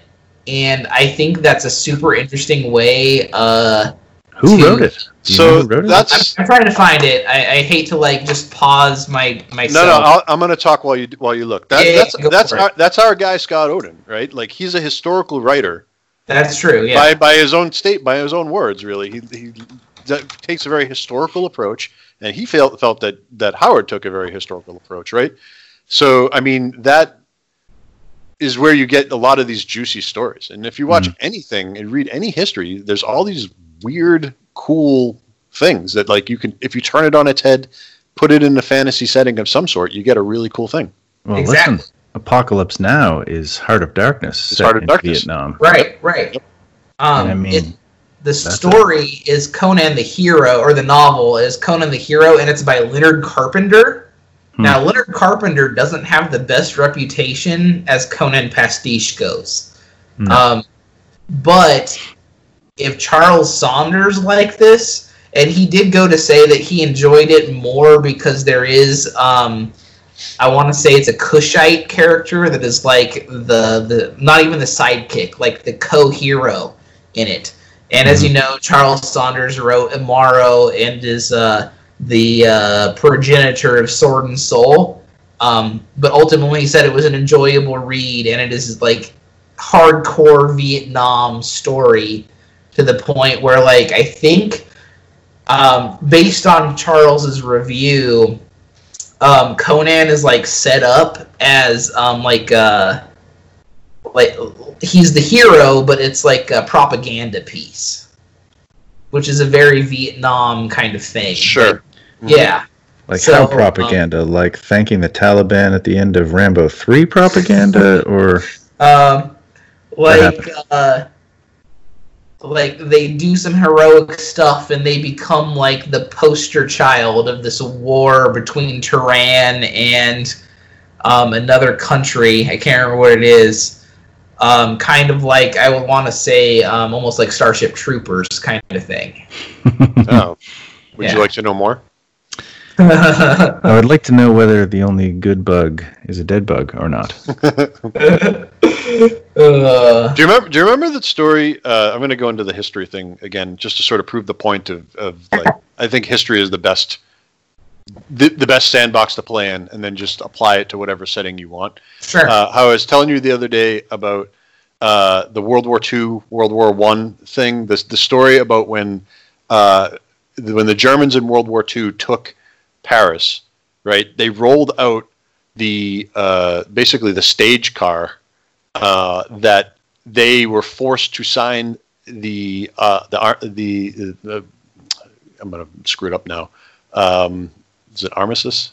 and I think that's a super interesting way. Uh, Who to- wrote it? Do you know So who wrote it? that's, I'm, I'm trying to find it. I, I hate to like just pause my myself. no, I'll, I'm going to talk while you, while you look. That, Yeah, yeah, that's, go that's for it. our, that's our guy, Scott Oden, right? Like he's a historical writer That's true. Yeah. by, by his own state, by his own words, really. He, he d- takes a very historical approach, and he felt felt that that Howard took a very historical approach, right? So, I mean, that is where you get a lot of these juicy stories. And if you watch anything and read any history, there's all these weird, cool things that, like, you can if you turn it on its head, put it in a fantasy setting of some sort, you get a really cool thing. well, exactly. listen. Apocalypse Now is Heart of Darkness. It's set Heart of in Darkness. Vietnam. Right. Right. Um, I mean, it, the that's story is Conan the Hero, or the novel is Conan the Hero, and it's by Leonard Carpenter. Hmm. Now, Leonard Carpenter doesn't have the best reputation as Conan pastiche goes. No. Um, but if Charles Saunders liked this, and he did go to say that he enjoyed it more because there is, um, I want to say it's a Cushite character that is like the the not even the sidekick, like the co-hero in it. And as you know, Charles Saunders wrote Imaro and is uh, the uh, progenitor of Sword and Soul. Um, but ultimately, he said it was an enjoyable read, and it is like hardcore Vietnam story to the point where, like, I think, um, based on Charles's review, um, Conan is like set up as um, like uh, like he's the hero, but it's like a propaganda piece, which is a very Vietnam kind of thing. Sure. But, yeah. Like So, how um, propaganda? like thanking the Taliban at the end of Rambo 3 propaganda? or Um, like, uh, like they do some heroic stuff and they become like the poster child of this war between Turan and um, another country. I can't remember what it is. Um, kind of like I would want to say, um, almost like Starship Troopers kind of thing. Oh. Would Yeah. you like to know more? I would like to know whether the only good bug is a dead bug or not. uh, Do you remember? Do you remember that story? Uh, I'm going to go into the history thing again, just to sort of prove the point of, of like I think history is the best, the, the best sandbox to play in, and then just apply it to whatever setting you want. sure. Uh, how I was telling you the other day about uh, the World War II, World War One thing. This the story about when uh, the- when the Germans in World War II took Paris, right? They rolled out the uh, basically the stage car uh, that they were forced to sign the uh, the ar- the, the I'm gonna screw it up now. Um, is it armistice?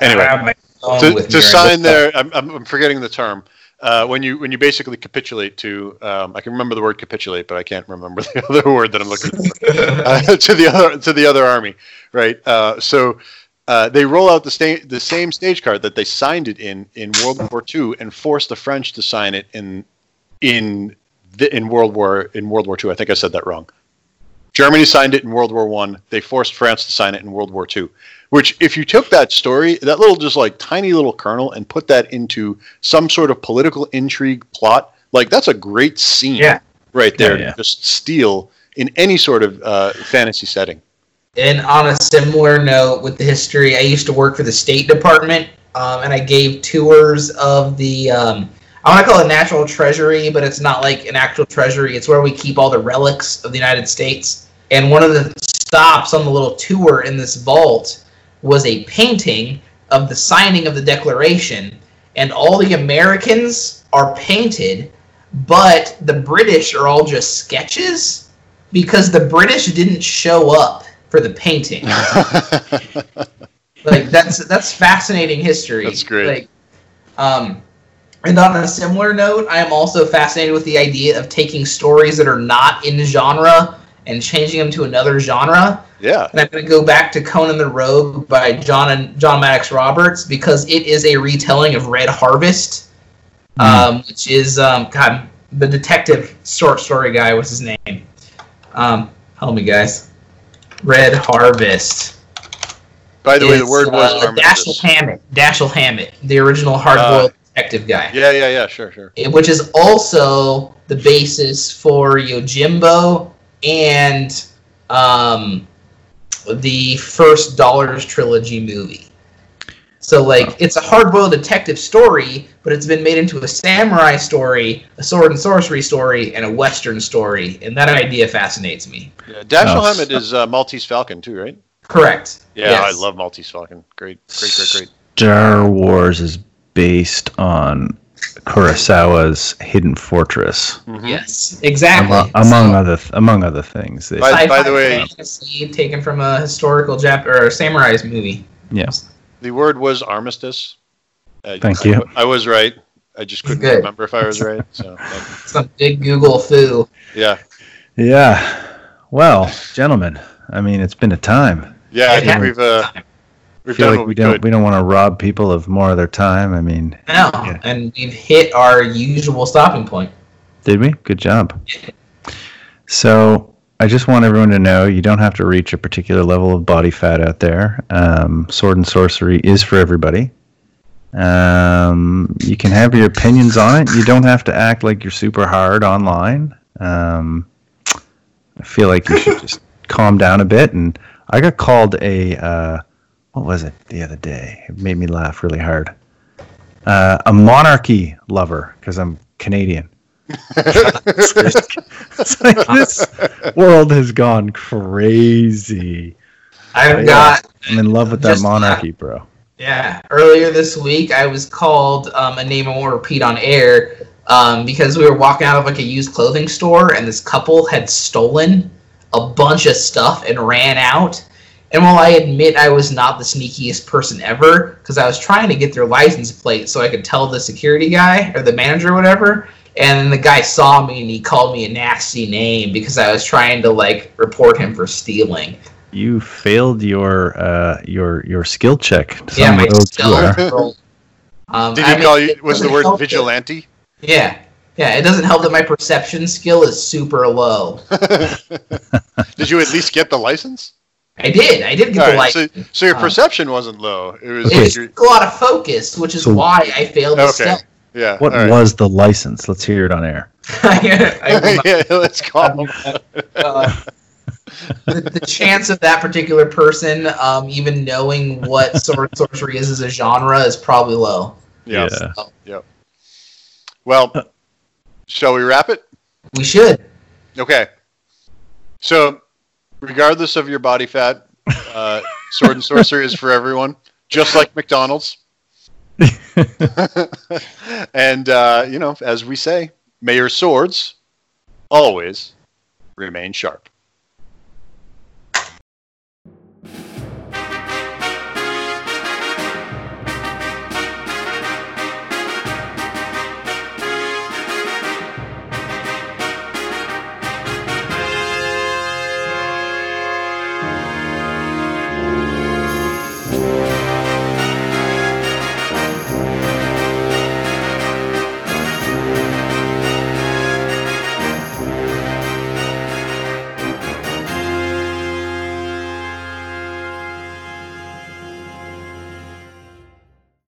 Anyway, my phone to, to sign I'm, I'm, I'm forgetting the term uh, when you when you basically capitulate to um, I can remember the word capitulate but I can't remember the other word that I'm looking for. Uh, to the other to the other army right? Uh, so uh, they roll out the sta- the same stage card that they signed it in in World War II and forced the French to sign it in in the, in World War in World War II I think I said that wrong. Germany signed it in World War One. They forced France to sign it in World War Two which, if you took that story, that little just like tiny little kernel, and put that into some sort of political intrigue plot, like that's a great scene Yeah. right there Yeah, yeah. just steal in any sort of uh, fantasy setting. And on a similar note with the history, I used to work for the State Department, um, and I gave tours of the. Um, I want to call it National Treasury, but it's not like an actual treasury. It's where we keep all the relics of the United States. And one of the stops on the little tour in this vault was a painting of the signing of the Declaration, and all the Americans are painted, but the British are all just sketches because the British didn't show up for the painting. like that's that's fascinating history. That's great. Like, um, and on a similar note, I am also fascinated with the idea of taking stories that are not in genre and changing them to another genre. yeah. And I'm going to go back to Conan the Rogue by John and John Maddox Roberts because it is a retelling of Red Harvest, um, which is um, God the detective short story guy. What's his name? Um, help me, guys. Red Harvest. By the way, the word was uh, Dashiell. Hammett. Dashiell Hammett, the original hard-boiled detective guy Yeah, yeah, yeah. Sure, sure. which is also the basis for Yojimbo and um, the first Dollars trilogy movie. So, like, it's a hard-boiled detective story, but it's been made into a samurai story, a sword and sorcery story, and a western story, and that idea fascinates me. Yeah, Dashiell Oh, Hammett is uh, Maltese Falcon too, right? Correct. Yeah, Yes. I love Maltese Falcon. Great, great, great, great. Star Wars is based on Kurosawa's Hidden Fortress, Mhm. Yes, exactly. among, among So- other th- among other things. They- By- by the way- taken from a historical Jap or a samurai's movie. Yes, The word was armistice. Uh, Thank I- you. I, was right. I just couldn't Good. remember if I was right. So, Some big Google foo. yeah, yeah. Well, gentlemen, I mean, it's been a time. yeah. I think we've uh, I we've feel like we we don't could. we don't want to rob people of more of their time. I mean, No, Yeah. and we've hit our usual stopping point. did we? Good job. So I just want everyone to know you don't have to reach a particular level of body fat out there. Um, sword and sorcery is for everybody. Um, you can have your opinions on it. You don't have to act like you're super hard online. Um, I feel like you should just calm down a bit. And I got called a uh, what was it the other day? It made me laugh really hard. Uh, a monarchy lover because I'm Canadian. Like this world has gone crazy. I've Yeah. got I'm in love with that monarchy, bro. yeah. Earlier this week, I was called um, a name I won't repeat on air um, because we were walking out of like a used clothing store, and this couple had stolen a bunch of stuff and ran out. And while I admit I was not the sneakiest person ever, because I was trying to get their license plate so I could tell the security guy or the manager or whatever, and then the guy saw me and he called me a nasty name because I was trying to like report him for stealing. You failed your uh, your your skill check. Yeah, my skill. roll. Um, Did I he mean, call you? Was the word help that- vigilante? Yeah, yeah. It doesn't help that my perception skill is super low. Did you at least get the license? I did. I did get All the right, so, so your Um, perception wasn't low. It was It like your, took a lot of focus, which is So- why I failed the okay. step. Yeah. What all right. was the license? Let's hear it on air. I- yeah, let's call him. uh, the, the chance of that particular person um, even knowing what sword and sorcery is as a genre is probably low. Yeah. Yeah. Well, shall we wrap it? We should. Okay. So, regardless of your body fat, uh, sword and sorcery is for everyone, just like McDonald's. and uh, you know, as we say, may your swords always remain sharp.